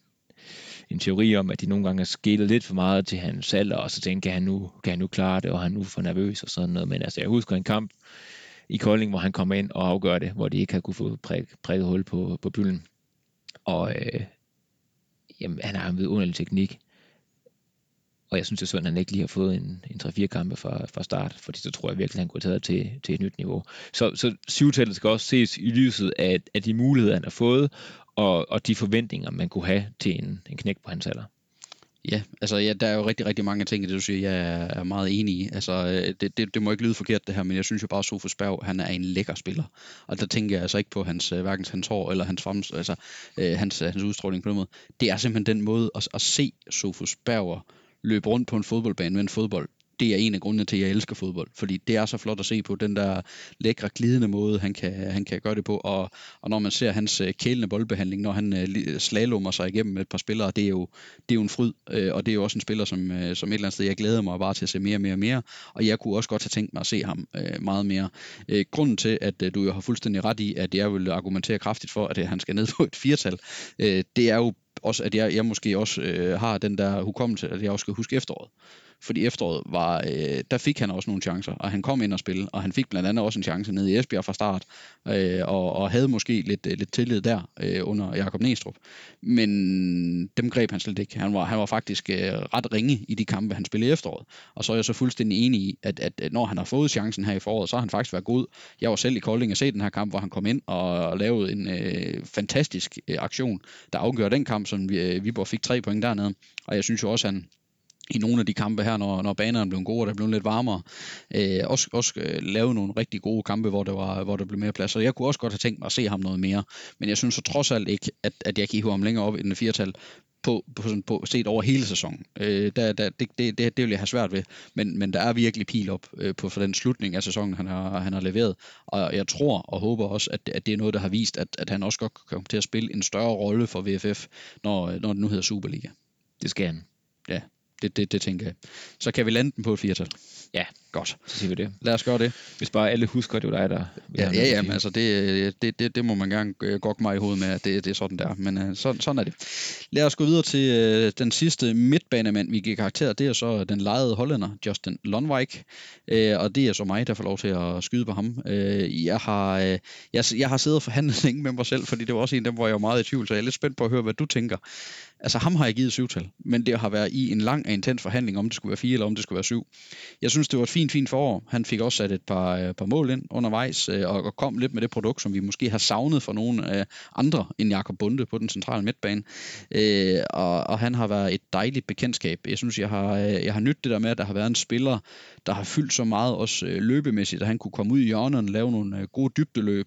en teori om, at de nogle gange har skælet lidt for meget til hans alder, og så tænker, kan han nu, kan han nu klare det, og han nu for nervøs og sådan noget. Men altså, jeg husker en kamp i Kolding, hvor han kom ind og afgør det, hvor de ikke har kunne få prik, prikket hul på, på bylden. Og øh, jamen, han har en vidunderlig teknik. Og jeg synes, det er synd, at han ikke lige har fået en, en 3-4 kampe fra, fra start, fordi så tror jeg virkelig, at han kunne have taget til, til et nyt niveau. Så, så syvtallet skal også ses i lyset af, af de muligheder, han har fået, og, og de forventninger, man kunne have til en, en knæk på hans alder. Ja, altså ja, der er jo rigtig, rigtig mange ting i det, du siger, jeg er meget enig i. Altså, øh, det, det, det må ikke lyde forkert det her, men jeg synes jo bare, at Sofus Berg, han er en lækker spiller. Og der tænker jeg altså ikke på hans, øh, hverken hans hår eller hans, frems, altså, øh, hans, hans udstråling på den måde. Det er simpelthen den måde at, at se Sofus Berger løbe rundt på en fodboldbane med en fodbold det er en af grundene til, at jeg elsker fodbold. Fordi det er så flot at se på den der lækre, glidende måde, han kan, han kan gøre det på. Og, og når man ser hans øh, kælende boldbehandling, når han øh, slalommer sig igennem et par spillere, det er jo, det er jo en fryd. Øh, og det er jo også en spiller, som, som et eller andet sted, jeg glæder mig bare til at se mere og mere og mere. Og jeg kunne også godt have tænkt mig at se ham meget mere. Grunden til, at du jo har fuldstændig ret i, at jeg vil argumentere kraftigt for, at han skal ned på et firtal, det er jo også, at jeg, jeg måske også øh, har den der hukommelse, at jeg også skal huske efteråret fordi efteråret var, øh, der fik han også nogle chancer, og han kom ind og spille, og han fik blandt andet også en chance nede i Esbjerg fra start, øh, og, og havde måske lidt, øh, lidt tillid der øh, under Jakob Næstrup. Men dem greb han slet ikke. Han var, han var faktisk øh, ret ringe i de kampe, han spillede i efteråret. Og så er jeg så fuldstændig enig i, at, at når han har fået chancen her i foråret, så har han faktisk været god. Jeg var selv i Kolding og se den her kamp, hvor han kom ind og lavede en øh, fantastisk øh, aktion, der afgør den kamp, som vi, øh, Viborg fik tre point dernede. Og jeg synes jo også, at han, i nogle af de kampe her, når, når banerne blev gode, og der blev lidt varmere, øh, også, også øh, lave nogle rigtig gode kampe, hvor der, var, hvor der blev mere plads. Så jeg kunne også godt have tænkt mig at se ham noget mere. Men jeg synes så trods alt ikke, at, at jeg kan hive ham længere op i den firetal på, på, sådan, på set over hele sæsonen. Øh, der, der, det, det, det, det vil jeg have svært ved, men, men der er virkelig pil op øh, på for den slutning af sæsonen, han har, han har leveret. Og jeg tror og håber også, at, at det er noget, der har vist, at, at han også godt kan komme til at spille en større rolle for VFF, når, når det nu hedder Superliga. Det skal han. Ja, det, det, det tænker jeg. Så kan vi lande den på et firtal. Ja, godt. Så siger vi det. Lad os gøre det. Hvis bare alle husker, det var dig, der... Ja, ja, ja men altså, det, det, det, det må man gerne gokke mig i hovedet med, at det, det er sådan der. Men uh, sådan, sådan er det. Lad os gå videre til uh, den sidste midtbanemand, vi giver karakter. Det er så den lejede hollænder, Justin Lundvik. Uh, og det er så mig, der får lov til at skyde på ham. Uh, jeg, har, uh, jeg, jeg har siddet og forhandlet længe med mig selv, fordi det var også en af dem, hvor jeg var meget i tvivl, så jeg er lidt spændt på at høre, hvad du tænker. Altså ham har jeg givet syvtal, men det har været i en lang og intens forhandling, om det skulle være fire eller om det skulle være syv. Jeg synes, det var et fint, fint forår. Han fik også sat et par, øh, par mål ind undervejs, øh, og, og kom lidt med det produkt, som vi måske har savnet fra nogle øh, andre end Jakob Bunde på den centrale midtbane. Øh, og, og han har været et dejligt bekendtskab. Jeg synes, jeg har, øh, jeg har nyttet det der med, at der har været en spiller, der har fyldt så meget også øh, løbemæssigt, at han kunne komme ud i hjørnerne og lave nogle øh, gode dybdeløb.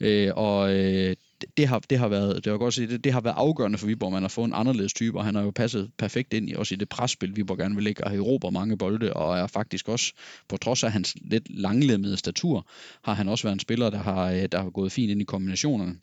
Øh, og øh, det har, det har været, det, var godt sige, det, det har været afgørende for Viborg, man har fået en anderledes type, og han har jo passet perfekt ind i, også i det presspil, Viborg gerne vil lægge, og har mange bolde, og er faktisk også, på trods af hans lidt langlemmede statur, har han også været en spiller, der har, øh, der har gået fint ind i kombinationerne.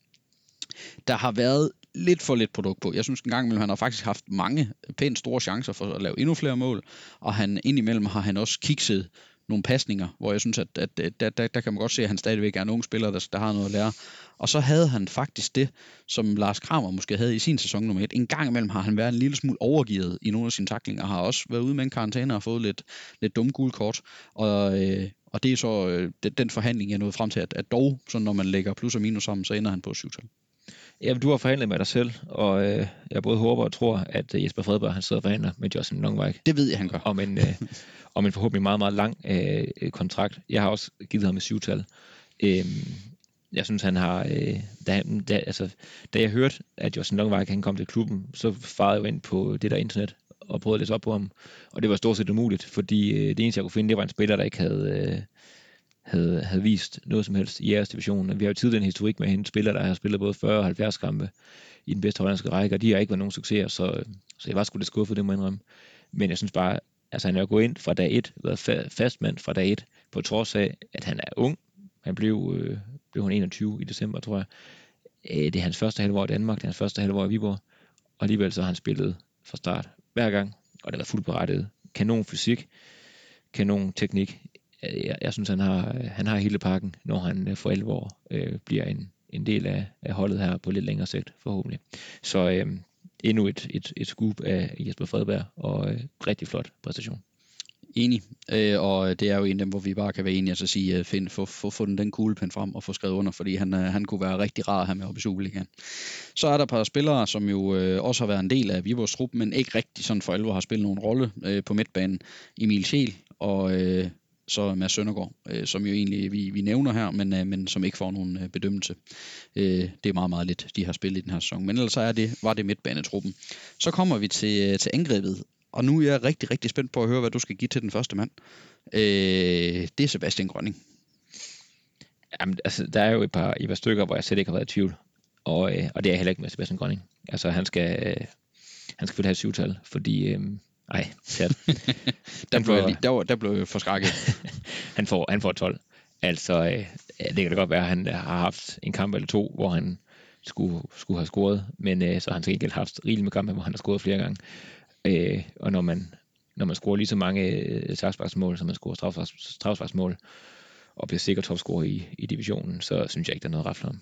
Der har været lidt for lidt produkt på. Jeg synes en gang imellem, han har faktisk haft mange pænt store chancer for at lave endnu flere mål, og han indimellem har han også kikset nogle pasninger, hvor jeg synes, at, at, at der, der, der kan man godt se, at han stadigvæk er en ung spiller, der, der har noget at lære. Og så havde han faktisk det, som Lars Kramer måske havde i sin sæson nummer et. En gang imellem har han været en lille smule overgivet i nogle af sine taklinger, og har også været ude med en karantæne og fået lidt, lidt dumme gule kort. Og, øh, og det er så øh, den forhandling, jeg nåede frem til, at, at dog, så når man lægger plus og minus sammen, så ender han på 7 -tal. Ja, du har forhandlet med dig selv, og øh, jeg både håber og tror, at øh, Jesper Fredberg han sidder og forhandler med Justin Longvik. Det ved jeg, han gør. Om en, øh, om en forhåbentlig meget, meget lang øh, kontrakt. Jeg har også givet ham et syvtal. Øh, jeg synes, han har... Øh, da, da, altså, da jeg hørte, at Justin Longvik han kom til klubben, så farede jeg ind på det der internet og prøvede at læse op på ham. Og det var stort set umuligt, fordi øh, det eneste, jeg kunne finde, det var en spiller, der ikke havde... Øh, havde, havde vist noget som helst i jeres division. Vi har jo tidligere en historik med hende spiller, der har spillet både 40 og 70 kampe i den bedste hollandske række, og de har ikke været nogen succeser, så, så jeg var sgu lidt skuffet, det må jeg indrømme. Men jeg synes bare, altså han er gået ind fra dag 1, været fastmand fra dag 1, på trods af, at han er ung. Han blev, øh, blev han 21 i december, tror jeg. Øh, det er hans første halvår i Danmark, det er hans første halvår i Viborg, og alligevel så har han spillet fra start hver gang, og det var fuldt berettiget. Kanon fysik, kanon teknik. Jeg, jeg synes, han har, han har hele pakken, når han øh, for alvor øh, bliver en, en del af, af holdet her på lidt længere sigt, forhåbentlig. Så øh, endnu et, et, et scoop af Jesper Fredberg, og øh, rigtig flot præstation. Enig. Øh, og det er jo en af dem, hvor vi bare kan være enige, altså sige, øh, find, få, få, få den, den kuglepen frem og få skrevet under, fordi han, øh, han kunne være rigtig rar at have med op i Superligaen. Så er der et par spillere, som jo øh, også har været en del af Viborgs trup, men ikke rigtig sådan for alvor har spillet nogen rolle øh, på midtbanen. Emil Schiel og øh, så Mads Søndergaard, øh, som jo egentlig vi, vi nævner her, men, øh, men som ikke får nogen øh, bedømmelse. Øh, det er meget, meget lidt, de har spillet i den her sæson. Men ellers så er det, var det midtbanetruppen. Så kommer vi til, øh, til angrebet, og nu er jeg rigtig, rigtig spændt på at høre, hvad du skal give til den første mand. Øh, det er Sebastian Grønning. Jamen, altså, der er jo et par, et par stykker, hvor jeg slet ikke har været i tvivl. Og, øh, og det er heller ikke med Sebastian Grønning. Altså, han skal, øh, han skal have et syvtal, fordi... Øh, ej, der, blev jeg, der, der blev jeg forskrækket. han, får, han får 12. Altså, øh, det kan da godt være, at han har haft en kamp eller to, hvor han skulle, skulle have scoret, men øh, så har han til gengæld haft rigeligt med kampe, hvor han har scoret flere gange. Øh, og når man, når man scorer lige så mange øh, sagsbaksmål, som man scorer strafsparksmål, og bliver sikker topscorer i, i divisionen, så synes jeg ikke, der er noget ret om.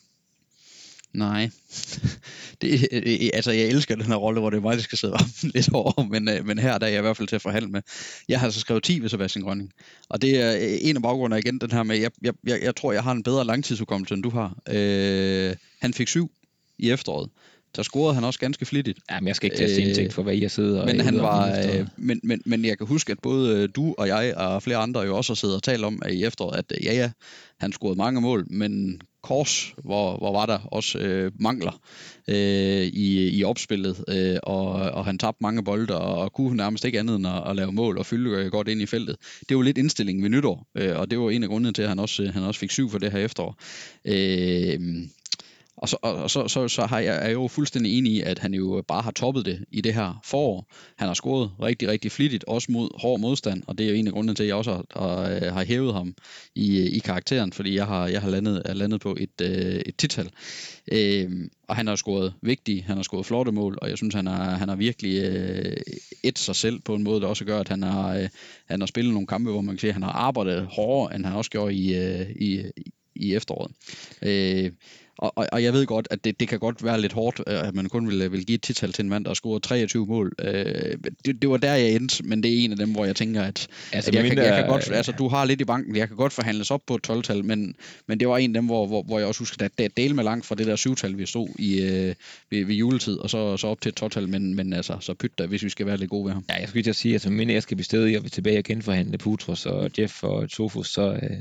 Nej. Det, øh, øh, øh, altså, jeg elsker den her rolle, hvor det er mig, der skal sidde op lidt over, men, men her der er jeg i hvert fald til at forhandle med. Jeg har altså skrevet 10 ved Sebastian Grønning, og det er en af baggrundene igen, den her med, jeg, jeg, jeg, jeg tror, jeg har en bedre langtidsudkommelse, end du har. Øh, han fik 7 i efteråret der scorede han også ganske flittigt. Jamen, jeg skal ikke tage øh, for, hvad I har siddet og... Men, han var, øh, men, men, men jeg kan huske, at både øh, du og jeg og flere andre jo også har siddet og talt om at i efteråret, at ja, ja, han scorede mange mål, men Kors, hvor, hvor var der også øh, mangler øh, i, i opspillet, øh, og, og han tabte mange bolde, og, og kunne nærmest ikke andet end at, at lave mål og fylde øh, godt ind i feltet. Det var lidt indstillingen ved nytår, øh, og det var en af grundene til, at han også, han også fik syv for det her efterår. Øh, og så, og så, så, så har jeg, er jeg jo fuldstændig enig i, at han jo bare har toppet det i det her forår. Han har scoret rigtig, rigtig flittigt, også mod hård modstand, og det er jo en af grundene til, at jeg også har, har, øh, har hævet ham i, øh, i karakteren, fordi jeg har, jeg har landet, er landet på et, øh, et tital. Øh, og han har scoret vigtige, han har scoret flotte mål, og jeg synes, han har, han har virkelig øh, et sig selv på en måde, der også gør, at han har, øh, han har spillet nogle kampe, hvor man kan se, at han har arbejdet hårdere, end han også gjorde i, øh, i, i efteråret. Øh, og, og, og jeg ved godt, at det, det kan godt være lidt hårdt, øh, at man kun vil, vil give et tital til en mand, der har scoret 23 mål. Øh, det, det var der, jeg endte, men det er en af dem, hvor jeg tænker, at, altså, at jeg, kan, jeg kan godt, altså du har lidt i banken, jeg kan godt forhandles op på et 12-tal, men, men det var en af dem, hvor, hvor, hvor jeg også husker, at det del med langt fra det der syvtal, vi stod i øh, ved, ved juletid, og så, så op til et 12-tal, men, men altså, så pyt da, hvis vi skal være lidt gode ved ham. Ja, jeg skulle lige sige, at altså, mindre jeg skal blive i, og vi tilbage og genforhandle Putros og Jeff og Sofus, så, øh,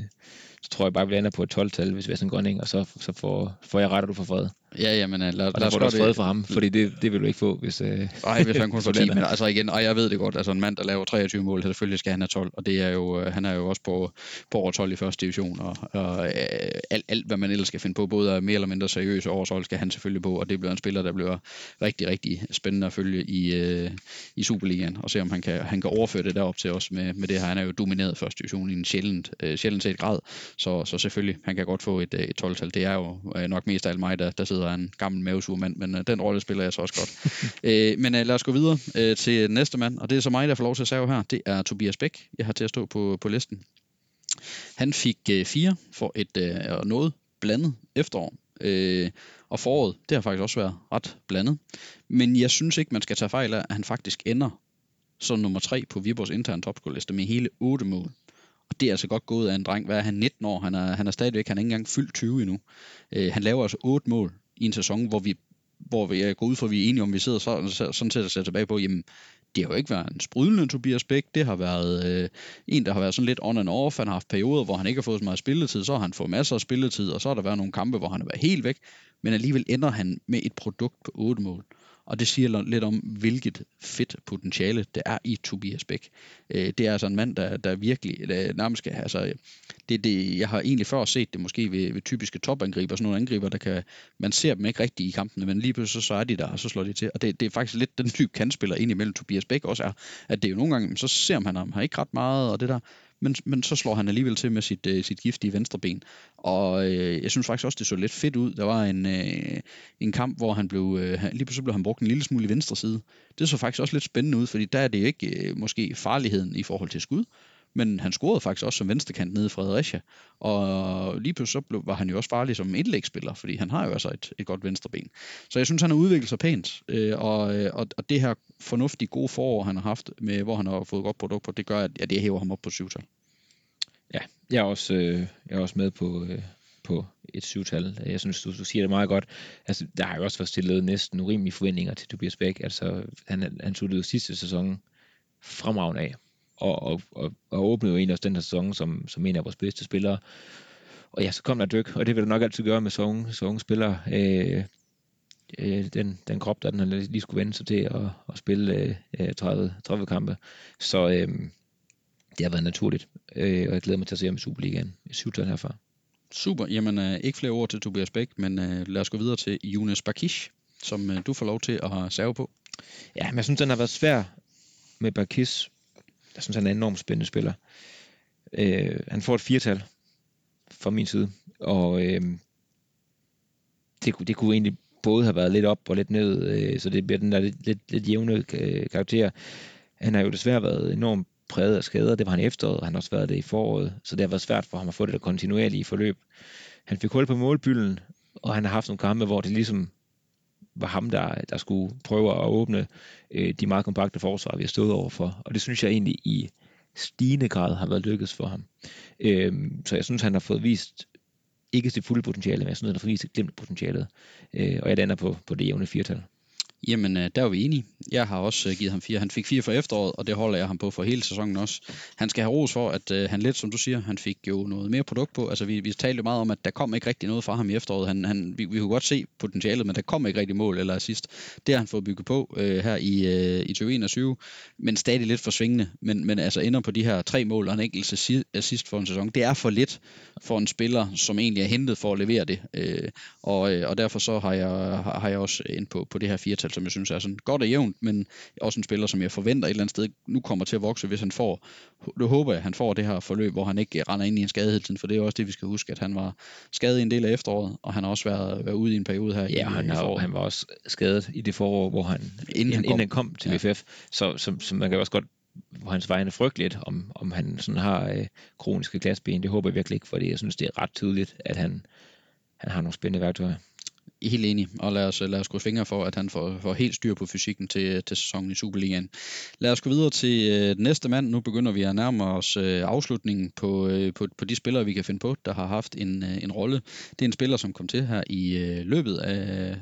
så tror jeg bare, vi lander på et 12-tal, hvis vi er sådan en grønning, og så, så får, får jeg ret, og du får fred. Ja, ja, men uh, lad, og lad os få fred for ham, fordi det, det vil du ikke få, hvis... Nej, hvis han kun får 10, men altså igen, og jeg ved det godt, altså en mand, der laver 23 mål, så selvfølgelig skal han have 12, og det er jo, uh, han er jo også på, på over 12 i første division, og, og uh, alt, alt, hvad man ellers skal finde på, både er mere eller mindre seriøse årshold, skal han selvfølgelig på, og det bliver en spiller, der bliver rigtig, rigtig spændende at følge i, uh, i Superligaen, og se om han kan, han kan overføre det derop til os med, med det her. Han er jo domineret første division i en sjældent, uh, sjældent set grad, så, så selvfølgelig, han kan godt få et, et 12-tal. Det er jo uh, nok mest af alt mig, der, der sidder en gammel mave mand, men øh, den rolle spiller jeg så også godt. øh, men øh, lad os gå videre øh, til næste mand, og det er så mig, der får lov til at sige her. Det er Tobias Bæk, jeg har til at stå på, på listen. Han fik øh, fire for et øh, noget blandet efterår. Øh, og foråret, det har faktisk også været ret blandet. Men jeg synes ikke, man skal tage fejl af, at han faktisk ender som nummer tre på Viborgs interne topscore-liste med hele 8 mål. Og det er altså godt gået af en dreng. Hvad er han? 19 år. Han er, han er stadigvæk, han er ikke engang fyldt 20 endnu. Øh, han laver altså 8 mål i en sæson, hvor vi, hvor vi går ud fra, at vi er enige om, vi sidder så, sådan set og ser tilbage på, jamen, det har jo ikke været en sprudlende Tobias Bæk, det har været øh, en, der har været sådan lidt on and off, han har haft perioder, hvor han ikke har fået så meget spilletid, så har han fået masser af spilletid, og så har der været nogle kampe, hvor han har været helt væk, men alligevel ender han med et produkt på 8 mål. Og det siger lidt om, hvilket fedt potentiale det er i Tobias Bæk. Øh, det er altså en mand, der, der virkelig der nærmest skal, altså, det, det, jeg har egentlig før set det måske ved, ved typiske topangriber, sådan nogle angriber, der kan, man ser dem ikke rigtigt i kampene, men lige pludselig så, så er de der, og så slår de til. Og det, det er faktisk lidt den type kandspiller ind imellem Tobias Bæk også er, at det er jo nogle gange, så ser man ham, har ikke ret meget, og det der, men, men så slår han alligevel til med sit, øh, sit giftige venstre ben. Og øh, jeg synes faktisk også, det så lidt fedt ud. Der var en, øh, en kamp, hvor han blev, øh, lige pludselig blev han brugt en lille smule i venstre side. Det så faktisk også lidt spændende ud, fordi der er det ikke øh, måske farligheden i forhold til skud, men han scorede faktisk også som venstrekant nede i Fredericia. Og lige pludselig så blev, var han jo også farlig som indlægsspiller, fordi han har jo altså et, et godt venstreben. Så jeg synes, han har udviklet sig pænt, øh, og, øh, og, og det her fornuftige gode forår, han har haft, med, hvor han har fået godt produkt på, det gør, at ja, det hæver ham op på syvtal. Ja, jeg er også, øh, jeg er også med på, øh, på et syvtal. Jeg synes, du, du siger det meget godt. Altså, der har jo også været stillet næsten urimelige forventninger til Tobias Bæk. Altså, han, han sluttede jo sidste sæson fremragende af, og, og, og, og åbnede jo egentlig også den her sæson som, som en af vores bedste spillere. Og ja, så kom der dyk, og det vil du nok altid gøre med så unge, så unge spillere. Øh, øh, den, den krop, der den lige skulle vende sig til at, at spille øh, 30, 30 kampe. Så øh, det har været naturligt, øh, og jeg glæder mig til at se ham i Superligaen. Syvtal herfra. Super. Jamen, øh, ikke flere ord til Tobias Bæk, men øh, lad os gå videre til Jonas Bakish, som øh, du får lov til at serve på. Ja, men jeg synes, den har været svær med Bakis. Jeg synes, han er en enormt spændende spiller. Øh, han får et firtal fra min side, og øh, det, det kunne egentlig både have været lidt op og lidt ned, øh, så det bliver den der lidt, lidt, lidt jævne øh, karakter. Han har jo desværre været enormt præget af skader. Det var han i efteråret, og han har også været det i foråret, så det har været svært for ham at få det der kontinuerlige forløb. Han fik hul på målbylden, og han har haft nogle kampe, hvor det ligesom var ham, der, der skulle prøve at åbne øh, de meget kompakte forsvar, vi har stået overfor. Og det synes jeg egentlig i stigende grad har været lykkedes for ham. Øh, så jeg synes, han har fået vist ikke sit fulde potentiale, men jeg synes, han har fået vist glemt potentialet. Øh, og jeg lander på, på det jævne firtal. Jamen, øh, der er vi enige. Jeg har også øh, givet ham fire. Han fik fire for efteråret, og det holder jeg ham på for hele sæsonen også. Han skal have ros for, at øh, han lidt, som du siger, han fik jo noget mere produkt på. Altså, vi, vi talte jo meget om, at der kom ikke rigtig noget fra ham i efteråret. Han, han, vi, vi kunne godt se potentialet, men der kom ikke rigtig mål eller assist. Det har han fået bygget på øh, her i, øh, i 2021, men stadig lidt for svingende. Men, men altså ender på de her tre mål og en enkelt assist for en sæson. Det er for lidt for en spiller, som egentlig er hentet for at levere det. Øh, og, og derfor så har jeg, har jeg også ind på, på det her firetal, som jeg synes er sådan godt og jævnt, men også en spiller, som jeg forventer et eller andet sted nu kommer til at vokse, hvis han får, det håber jeg, han får det her forløb, hvor han ikke render ind i en skade hele tiden, for det er også det, vi skal huske, at han var skadet i en del af efteråret, og han har også været, været ude i en periode her. Ja, i, han, har, han var også skadet i det forår, hvor han, inden, han, kom. inden han kom til ja. så, så, så man kan også godt hvor hans vegne frygteligt, om, om han sådan har øh, kroniske glasben. Det håber jeg virkelig ikke, fordi jeg synes, det er ret tydeligt, at han, han har nogle spændende værktøjer helt enig, og lad os, lad os gå fingre for, at han får, får helt styr på fysikken til, til sæsonen i Superligaen. Lad os gå videre til øh, næste mand. Nu begynder vi at nærme os øh, afslutningen på, øh, på, på de spillere, vi kan finde på, der har haft en, øh, en rolle. Det er en spiller, som kom til her i øh, løbet af,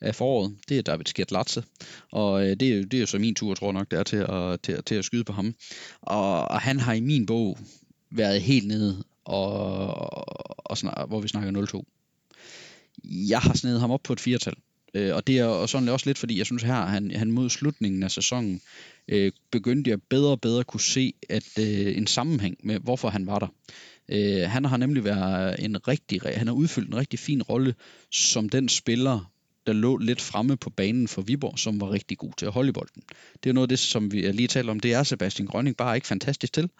af foråret, det er David Skjertlatse. Og øh, det, er, det er jo så min tur, tror jeg nok, det er til at, til, til at skyde på ham. Og, og han har i min bog været helt nede, og, og, og hvor vi snakker 0-2 jeg har snedet ham op på et firetal. Øh, og det er og sådan også lidt, fordi jeg synes her, han, han mod slutningen af sæsonen, øh, begyndte jeg bedre og bedre kunne se at øh, en sammenhæng med, hvorfor han var der. Øh, han har nemlig været en rigtig, han har udfyldt en rigtig fin rolle som den spiller, der lå lidt fremme på banen for Viborg, som var rigtig god til at holde i bolden. Det er noget af det, som vi lige talte om, det er Sebastian Grønning bare ikke fantastisk til,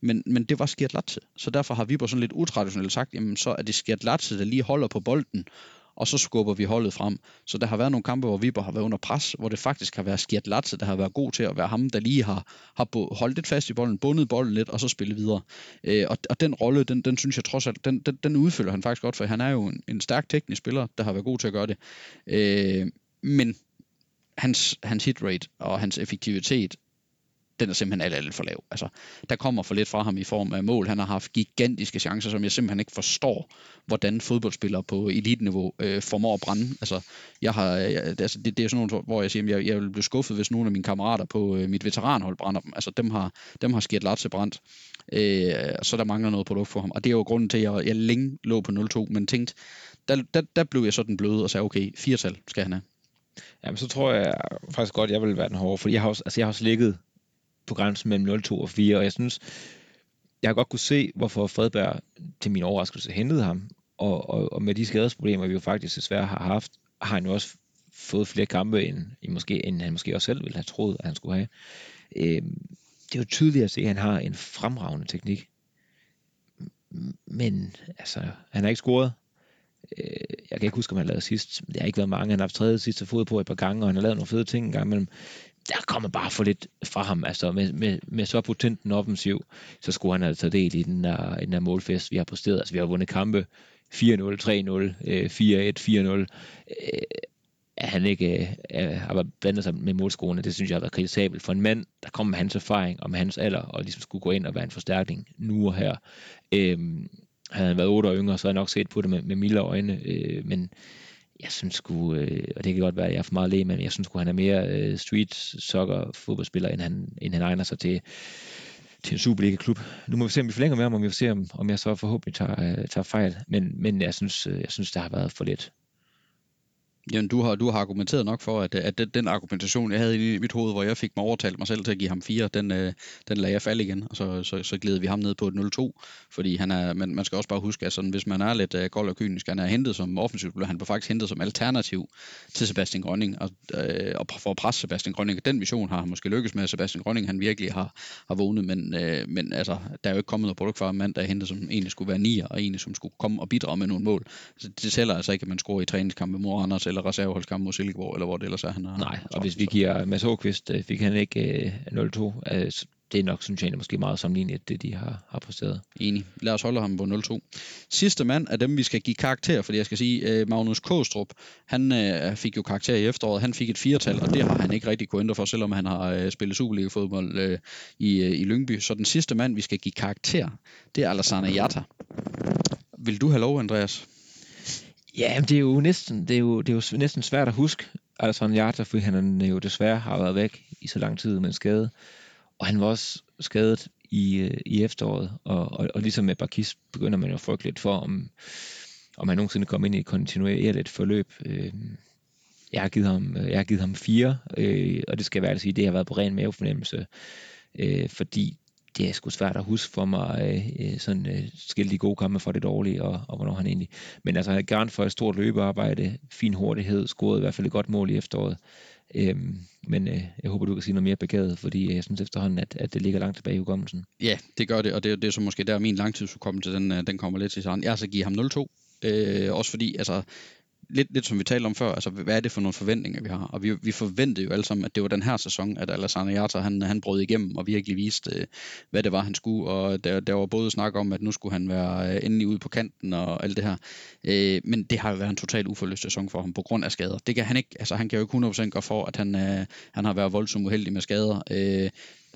men, men det var Skjert Latze. Så derfor har Viborg sådan lidt utraditionelt sagt, jamen så er det Skjert Latze, der lige holder på bolden, og så skubber vi holdet frem. Så der har været nogle kampe, hvor Viborg har været under pres, hvor det faktisk har været Skjert Latze, der har været god til at være ham, der lige har, har holdt lidt fast i bolden, bundet bolden lidt, og så spillet videre. Øh, og, og den rolle, den, den synes jeg trods alt, den, den, den udfylder han faktisk godt, for han er jo en, en stærk teknisk spiller, der har været god til at gøre det. Øh, men hans, hans hit rate og hans effektivitet den er simpelthen alt, alt for lav. Altså, der kommer for lidt fra ham i form af mål. Han har haft gigantiske chancer, som jeg simpelthen ikke forstår, hvordan fodboldspillere på eliteniveau øh, formår at brænde. Altså, jeg har, jeg, altså, det, det er sådan nogle, hvor jeg siger, at jeg, jeg vil blive skuffet, hvis nogle af mine kammerater på øh, mit veteranhold brænder dem. Altså, dem har, dem har skidt Latze brændt. Øh, så der mangler noget produkt for ham. Og det er jo grunden til, at jeg, jeg længe lå på 0-2, men tænkte, der, der, der blev jeg sådan blød og sagde, okay, firetal skal han have. Jamen, så tror jeg faktisk godt, jeg vil være den hårde, for jeg har også, altså, jeg har også ligget på grænsen mellem 0, 2 og 4, og jeg synes, jeg har godt kunne se, hvorfor Fredberg til min overraskelse hentede ham, og, og, og med de skadesproblemer, vi jo faktisk desværre har haft, har han jo også fået flere kampe, end, end, måske, end han måske også selv ville have troet, at han skulle have. Øh, det er jo tydeligt at se, at han har en fremragende teknik. Men altså, han har ikke scoret. Øh, jeg kan ikke huske, om han lavede sidst. Det har ikke været mange. Han har haft tredje sidste fod på et par gange, og han har lavet nogle fede ting en gang imellem der kommer bare for lidt fra ham. Altså med, med, med så potent en offensiv, så skulle han have taget del i den der, i den der målfest, vi har præsteret. Altså vi har vundet kampe 4-0, 3-0, 4-1, 4-0. At han ikke øh, har blandet sig med målscorerne, det synes jeg har været kritisabelt for en mand, der kom med hans erfaring og med hans alder, og ligesom skulle gå ind og være en forstærkning nu og her. Øh, havde han været 8 år yngre, så havde jeg nok set på det med, med milde øjne, øh, men jeg synes sgu, øh, og det kan godt være, at jeg er for meget læge, men jeg synes sgu, han er mere øh, street soccer fodboldspiller, end han, end han egner sig til, til en Superliga-klub. Nu må vi se, om vi forlænger med ham, og vi får se, om, om jeg så forhåbentlig tager, øh, tager fejl. Men, men jeg, synes, øh, jeg synes, det har været for lidt. Jamen, du har, du har argumenteret nok for, at, at den, den argumentation, jeg havde i mit hoved, hvor jeg fik mig overtalt mig selv til at give ham 4, den, øh, den lagde jeg falde igen, og så, så, så gled vi ham ned på et 0-2, fordi han er, man, man skal også bare huske, at sådan, hvis man er lidt uh, kold og kynisk, han er hentet som offensivt, han på faktisk hentet som alternativ til Sebastian Grønning, og, øh, og for at presse Sebastian Grønning. Den mission har han måske lykkes med, at Sebastian Grønning han virkelig har, har vågnet, men, øh, men altså, der er jo ikke kommet noget produkt fra en mand, der er hentet, som egentlig skulle være nier, og egentlig som skulle komme og bidrage med nogle mål. Så det tæller altså ikke, at man scorer i træningskampe mod Anders eller reserveholdskampe mod Silkeborg, eller hvor det ellers er, han har. Nej, og hvis vi giver Mads Håkvist, øh, fik han ikke øh, 0-2, øh, det er nok, synes jeg, måske meget sammenlignet det, de har, har præsteret. Enig. Lad os holde ham på 0-2. Sidste mand af dem, vi skal give karakter, fordi jeg skal sige, Magnus Kostrup, han øh, fik jo karakter i efteråret, han fik et firetal, og det har han ikke rigtig kunnet ændre for, selvom han har øh, spillet Superliga-fodbold øh, i, øh, i Lyngby. Så den sidste mand, vi skal give karakter, det er Alassane Jatta. Vil du have lov, Andreas? Ja, det er jo næsten, det er jo, det er jo næsten svært at huske Alessandro Jata, fordi han jo desværre har været væk i så lang tid med en skade. Og han var også skadet i, øh, i efteråret, og, og, og ligesom med Bakis begynder man jo at frygte lidt for, om, om han nogensinde kommer ind i et kontinuerligt forløb. Øh, jeg har givet ham, jeg har givet ham fire, øh, og det skal være at sige, det har været på ren mavefornemmelse, øh, fordi det er sgu svært at huske for mig, øh, øh sådan øh, skille de gode kampe fra det dårlige, og, og hvornår han egentlig... Men altså, han havde gerne for et stort løbearbejde, fin hurtighed, scorede i hvert fald et godt mål i efteråret. Øhm, men øh, jeg håber, du kan sige noget mere begavet, fordi øh, jeg synes efterhånden, at, at det ligger langt tilbage i hukommelsen. Ja, det gør det, og det, det er så måske der, min langtidshukommelse, den, øh, den kommer lidt til sådan. Jeg har så givet ham 0-2, øh, også fordi, altså, lidt, lidt som vi talte om før, altså hvad er det for nogle forventninger, vi har? Og vi, vi forventede jo alle sammen, at det var den her sæson, at Alassane Jata, han, han brød igennem og virkelig viste, øh, hvad det var, han skulle. Og der, der var både snak om, at nu skulle han være øh, endelig ude på kanten og alt det her. Øh, men det har jo været en total uforløst sæson for ham på grund af skader. Det kan han ikke, altså han kan jo ikke 100% gøre for, at han, øh, han har været voldsomt uheldig med skader. Øh,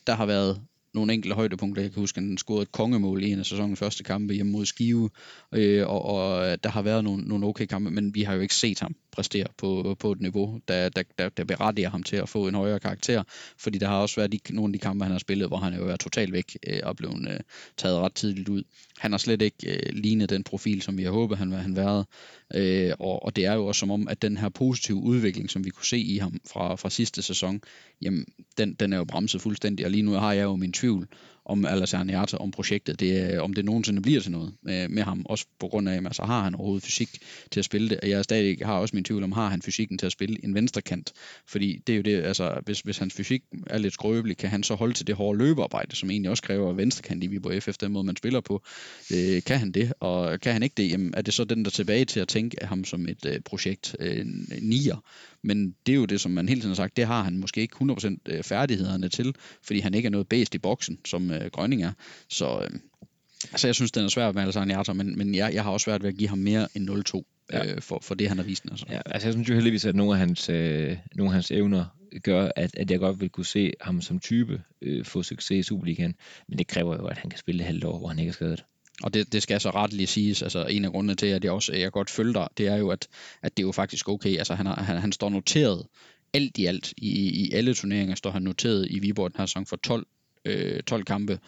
der har været nogle enkelte højdepunkter. Jeg kan huske, at han scorede et kongemål i en af sæsonens første kampe hjemme mod Skive, øh, og, og der har været nogle, nogle okay kampe, men vi har jo ikke set ham præstere på, på et niveau, der, der, der, der berettiger ham til at få en højere karakter, fordi der har også været de, nogle af de kampe, han har spillet, hvor han jo er totalt væk øh, og blevet øh, taget ret tidligt ud. Han har slet ikke øh, lignet den profil, som vi har håbet, han, han været, øh, og, og det er jo også som om, at den her positive udvikling, som vi kunne se i ham fra, fra sidste sæson, jamen, den, den er jo bremset fuldstændig, og lige nu har jeg jo min tvivl om Alassane Niata, om projektet, det, øh, om det nogensinde bliver til noget med, med ham, også på grund af, altså har han overhovedet fysik til at spille det, og jeg stadig har også min tvivl om, har han fysikken til at spille en venstre kant, fordi det er jo det, altså hvis, hvis hans fysik er lidt skrøbelig, kan han så holde til det hårde løbearbejde, som egentlig også kræver venstre kant i Viborg FF, den måde man spiller på, øh, kan han det, og kan han ikke det, jamen er det så den der tilbage til at tænke af ham som et øh, projekt øh, nier, men det er jo det, som man hele tiden har sagt, det har han måske ikke 100% øh, færdighederne til, fordi han ikke er noget bedst i boksen, som øh, Grønning er. Så øh, altså, jeg synes, den er svær med Alessandro Jata, men, men jeg, jeg har også svært ved at give ham mere end 0-2. Ja. Øh, for, for det, han har vist. Altså. Ja, altså jeg synes jo heldigvis, at nogle af hans, øh, nogle af hans evner gør, at, at jeg godt vil kunne se ham som type øh, få succes i Superligaen, men det kræver jo, at han kan spille et halvt år, hvor han ikke er skadet. Og det, det skal så retteligt siges, altså en af grundene til, at jeg også jeg godt følger dig, det er jo, at, at det er jo faktisk okay. Altså han, har, han, han står noteret alt i alt, i, i alle turneringer står han noteret i Viborg den her sæson for 12, øh, 12 kampe,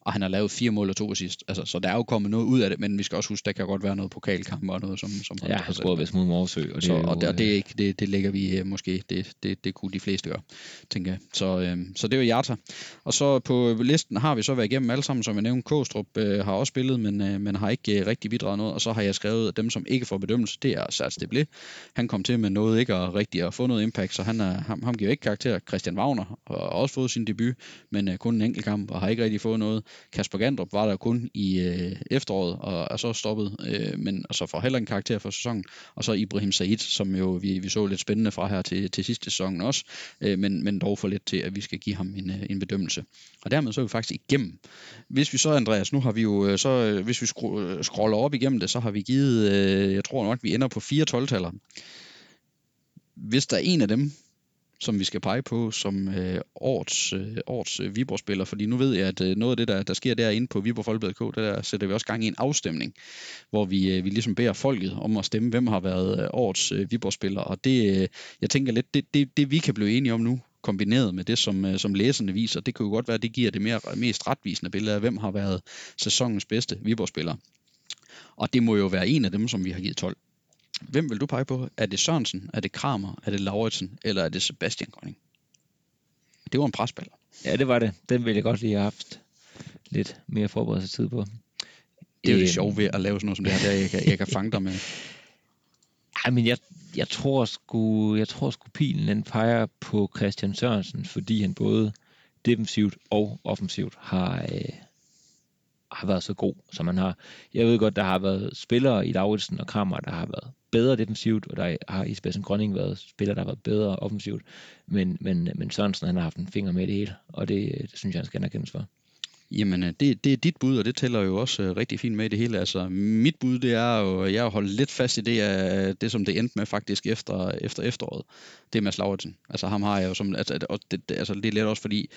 og han har lavet fire mål og to assist. Altså, så der er jo kommet noget ud af det, men vi skal også huske, der kan godt være noget pokalkamp og noget, som, som ja, han scorede vist mod Morsø. Og det, så, og, det, og det, er ikke, det, det lægger vi øh, måske, det, det, det kunne de fleste gøre, tænker jeg. Så, øh, så det er jo Jata. Og så på listen har vi så været igennem alle sammen, som jeg nævnte. Kostrup øh, har også spillet, men, øh, men har ikke øh, rigtig bidraget noget. Og så har jeg skrevet, at dem, som ikke får bedømmelse, det er Sats Deble. Han kom til med noget ikke at rigtig at få noget impact, så han er, ham, ham giver ikke karakter. Christian Wagner har også fået sin debut, men øh, kun en enkelt kamp, og har ikke rigtig fået noget. Kasper Gandrup var der kun i øh, efteråret og er så stoppet, øh, men og så får heller en karakter for sæsonen. Og så Ibrahim Said, som jo vi, vi så lidt spændende fra her til, til sidste sæson også, øh, men, men dog for lidt til, at vi skal give ham en, øh, en bedømmelse. Og dermed så er vi faktisk igennem. Hvis vi så, Andreas, nu har vi jo, øh, så, øh, hvis vi scroller op igennem det, så har vi givet, øh, jeg tror nok, vi ender på fire 12-taller. Hvis der er en af dem, som vi skal pege på som øh, årets, øh, årets øh, Viborg-spiller, fordi nu ved jeg, at øh, noget af det, der, der sker derinde på Viborg Folkeblad det der sætter vi også gang i en afstemning, hvor vi, øh, vi ligesom beder folket om at stemme, hvem har været øh, årets øh, Viborg-spiller, og det, øh, jeg tænker lidt, det, det, det vi kan blive enige om nu, kombineret med det, som, øh, som læserne viser, det kan jo godt være, at det giver det mere, mest retvisende billede af, hvem har været sæsonens bedste Viborg-spiller. Og det må jo være en af dem, som vi har givet 12. Hvem vil du pege på? Er det Sørensen, er det Kramer, er det Lauritsen, eller er det Sebastian Grønning? Det var en presballer. Ja, det var det. Den ville jeg godt lige have haft lidt mere forberedelse tid på. Det er jo det sjove ved at lave sådan noget som det her, der jeg kan, jeg kan fange dig med. Ej, men jeg, jeg tror sgu, jeg tror sgu pilen den peger på Christian Sørensen, fordi han både defensivt og offensivt har, øh, har været så god, som han har. Jeg ved godt, der har været spillere i Lauritsen og Kramer, der har været bedre defensivt, og der har i Sebastian Grønning været spillere, der har været bedre offensivt. Men, men, men Sørensen, han har haft en finger med det hele, og det, øh, det synes jeg, han skal anerkendes for. Jamen, øh, det, det er dit bud, og det tæller jo også uh, rigtig fint med i det hele. Altså, mit bud, det er jo, jeg har holdt lidt fast i det, uh, det som det endte med faktisk efter, efter efteråret. Det er Mads Lauritsen. Altså, ham har jeg jo som, altså, og det, det, altså, det er lidt også fordi,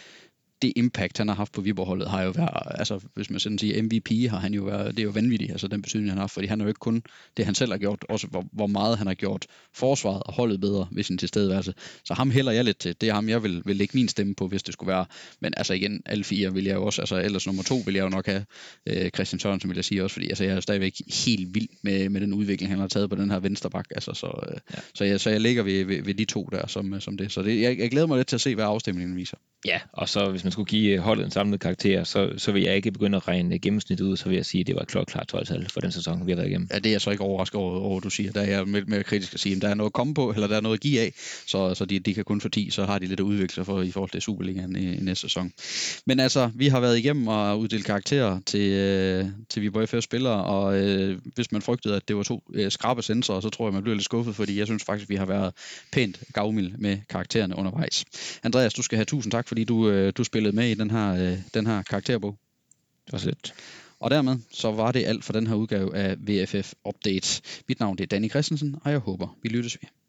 det impact, han har haft på Viborg-holdet, har jo været, altså hvis man sådan siger MVP, har han jo været, det er jo vanvittigt, altså den betydning, han har haft, fordi han har jo ikke kun det, han selv har gjort, også hvor, hvor meget han har gjort forsvaret og holdet bedre ved sin tilstedeværelse. Så ham hælder jeg lidt til. Det er ham, jeg vil, vil lægge min stemme på, hvis det skulle være. Men altså igen, alle fire vil jeg jo også, altså ellers nummer to vil jeg jo nok have øh, Christian Sørensen, vil jeg sige også, fordi altså, jeg er stadigvæk helt vild med, med den udvikling, han har taget på den her venstre bak. Altså, så, øh, ja. så, jeg, så jeg ligger ved, ved, ved, de to der som, som det. Så det, jeg, jeg glæder mig lidt til at se, hvad afstemningen viser. Ja, og så hvis man skulle give øh, holdet en samlet karakter, så, så vil jeg ikke begynde at regne gennemsnit ud, så vil jeg sige, at det var klart klart 12 for den sæson, vi har været igennem. Ja, det er jeg så ikke overrasket over, over du siger. Der er jeg mere, mere kritisk at sige, at der er noget at komme på, eller der er noget at give af, så, så de, de kan kun få 10, så har de lidt at udvikle sig for i forhold til Superligaen i, i næste sæson. Men altså, vi har været igennem og uddelt karakterer til, øh, til Viborg FF spillere, og øh, hvis man frygtede, at det var to øh, skrabe sensorer, så tror jeg, man bliver lidt skuffet, fordi jeg synes faktisk, vi har været pænt gavmild med karaktererne undervejs. Andreas, du skal have tusind tak, fordi du, øh, du spillede med i den her, øh, den her karakterbog. Det var lidt. Og dermed så var det alt for den her udgave af VFF Update. Mit navn det er Danny Christensen, og jeg håber, vi lyttes ved.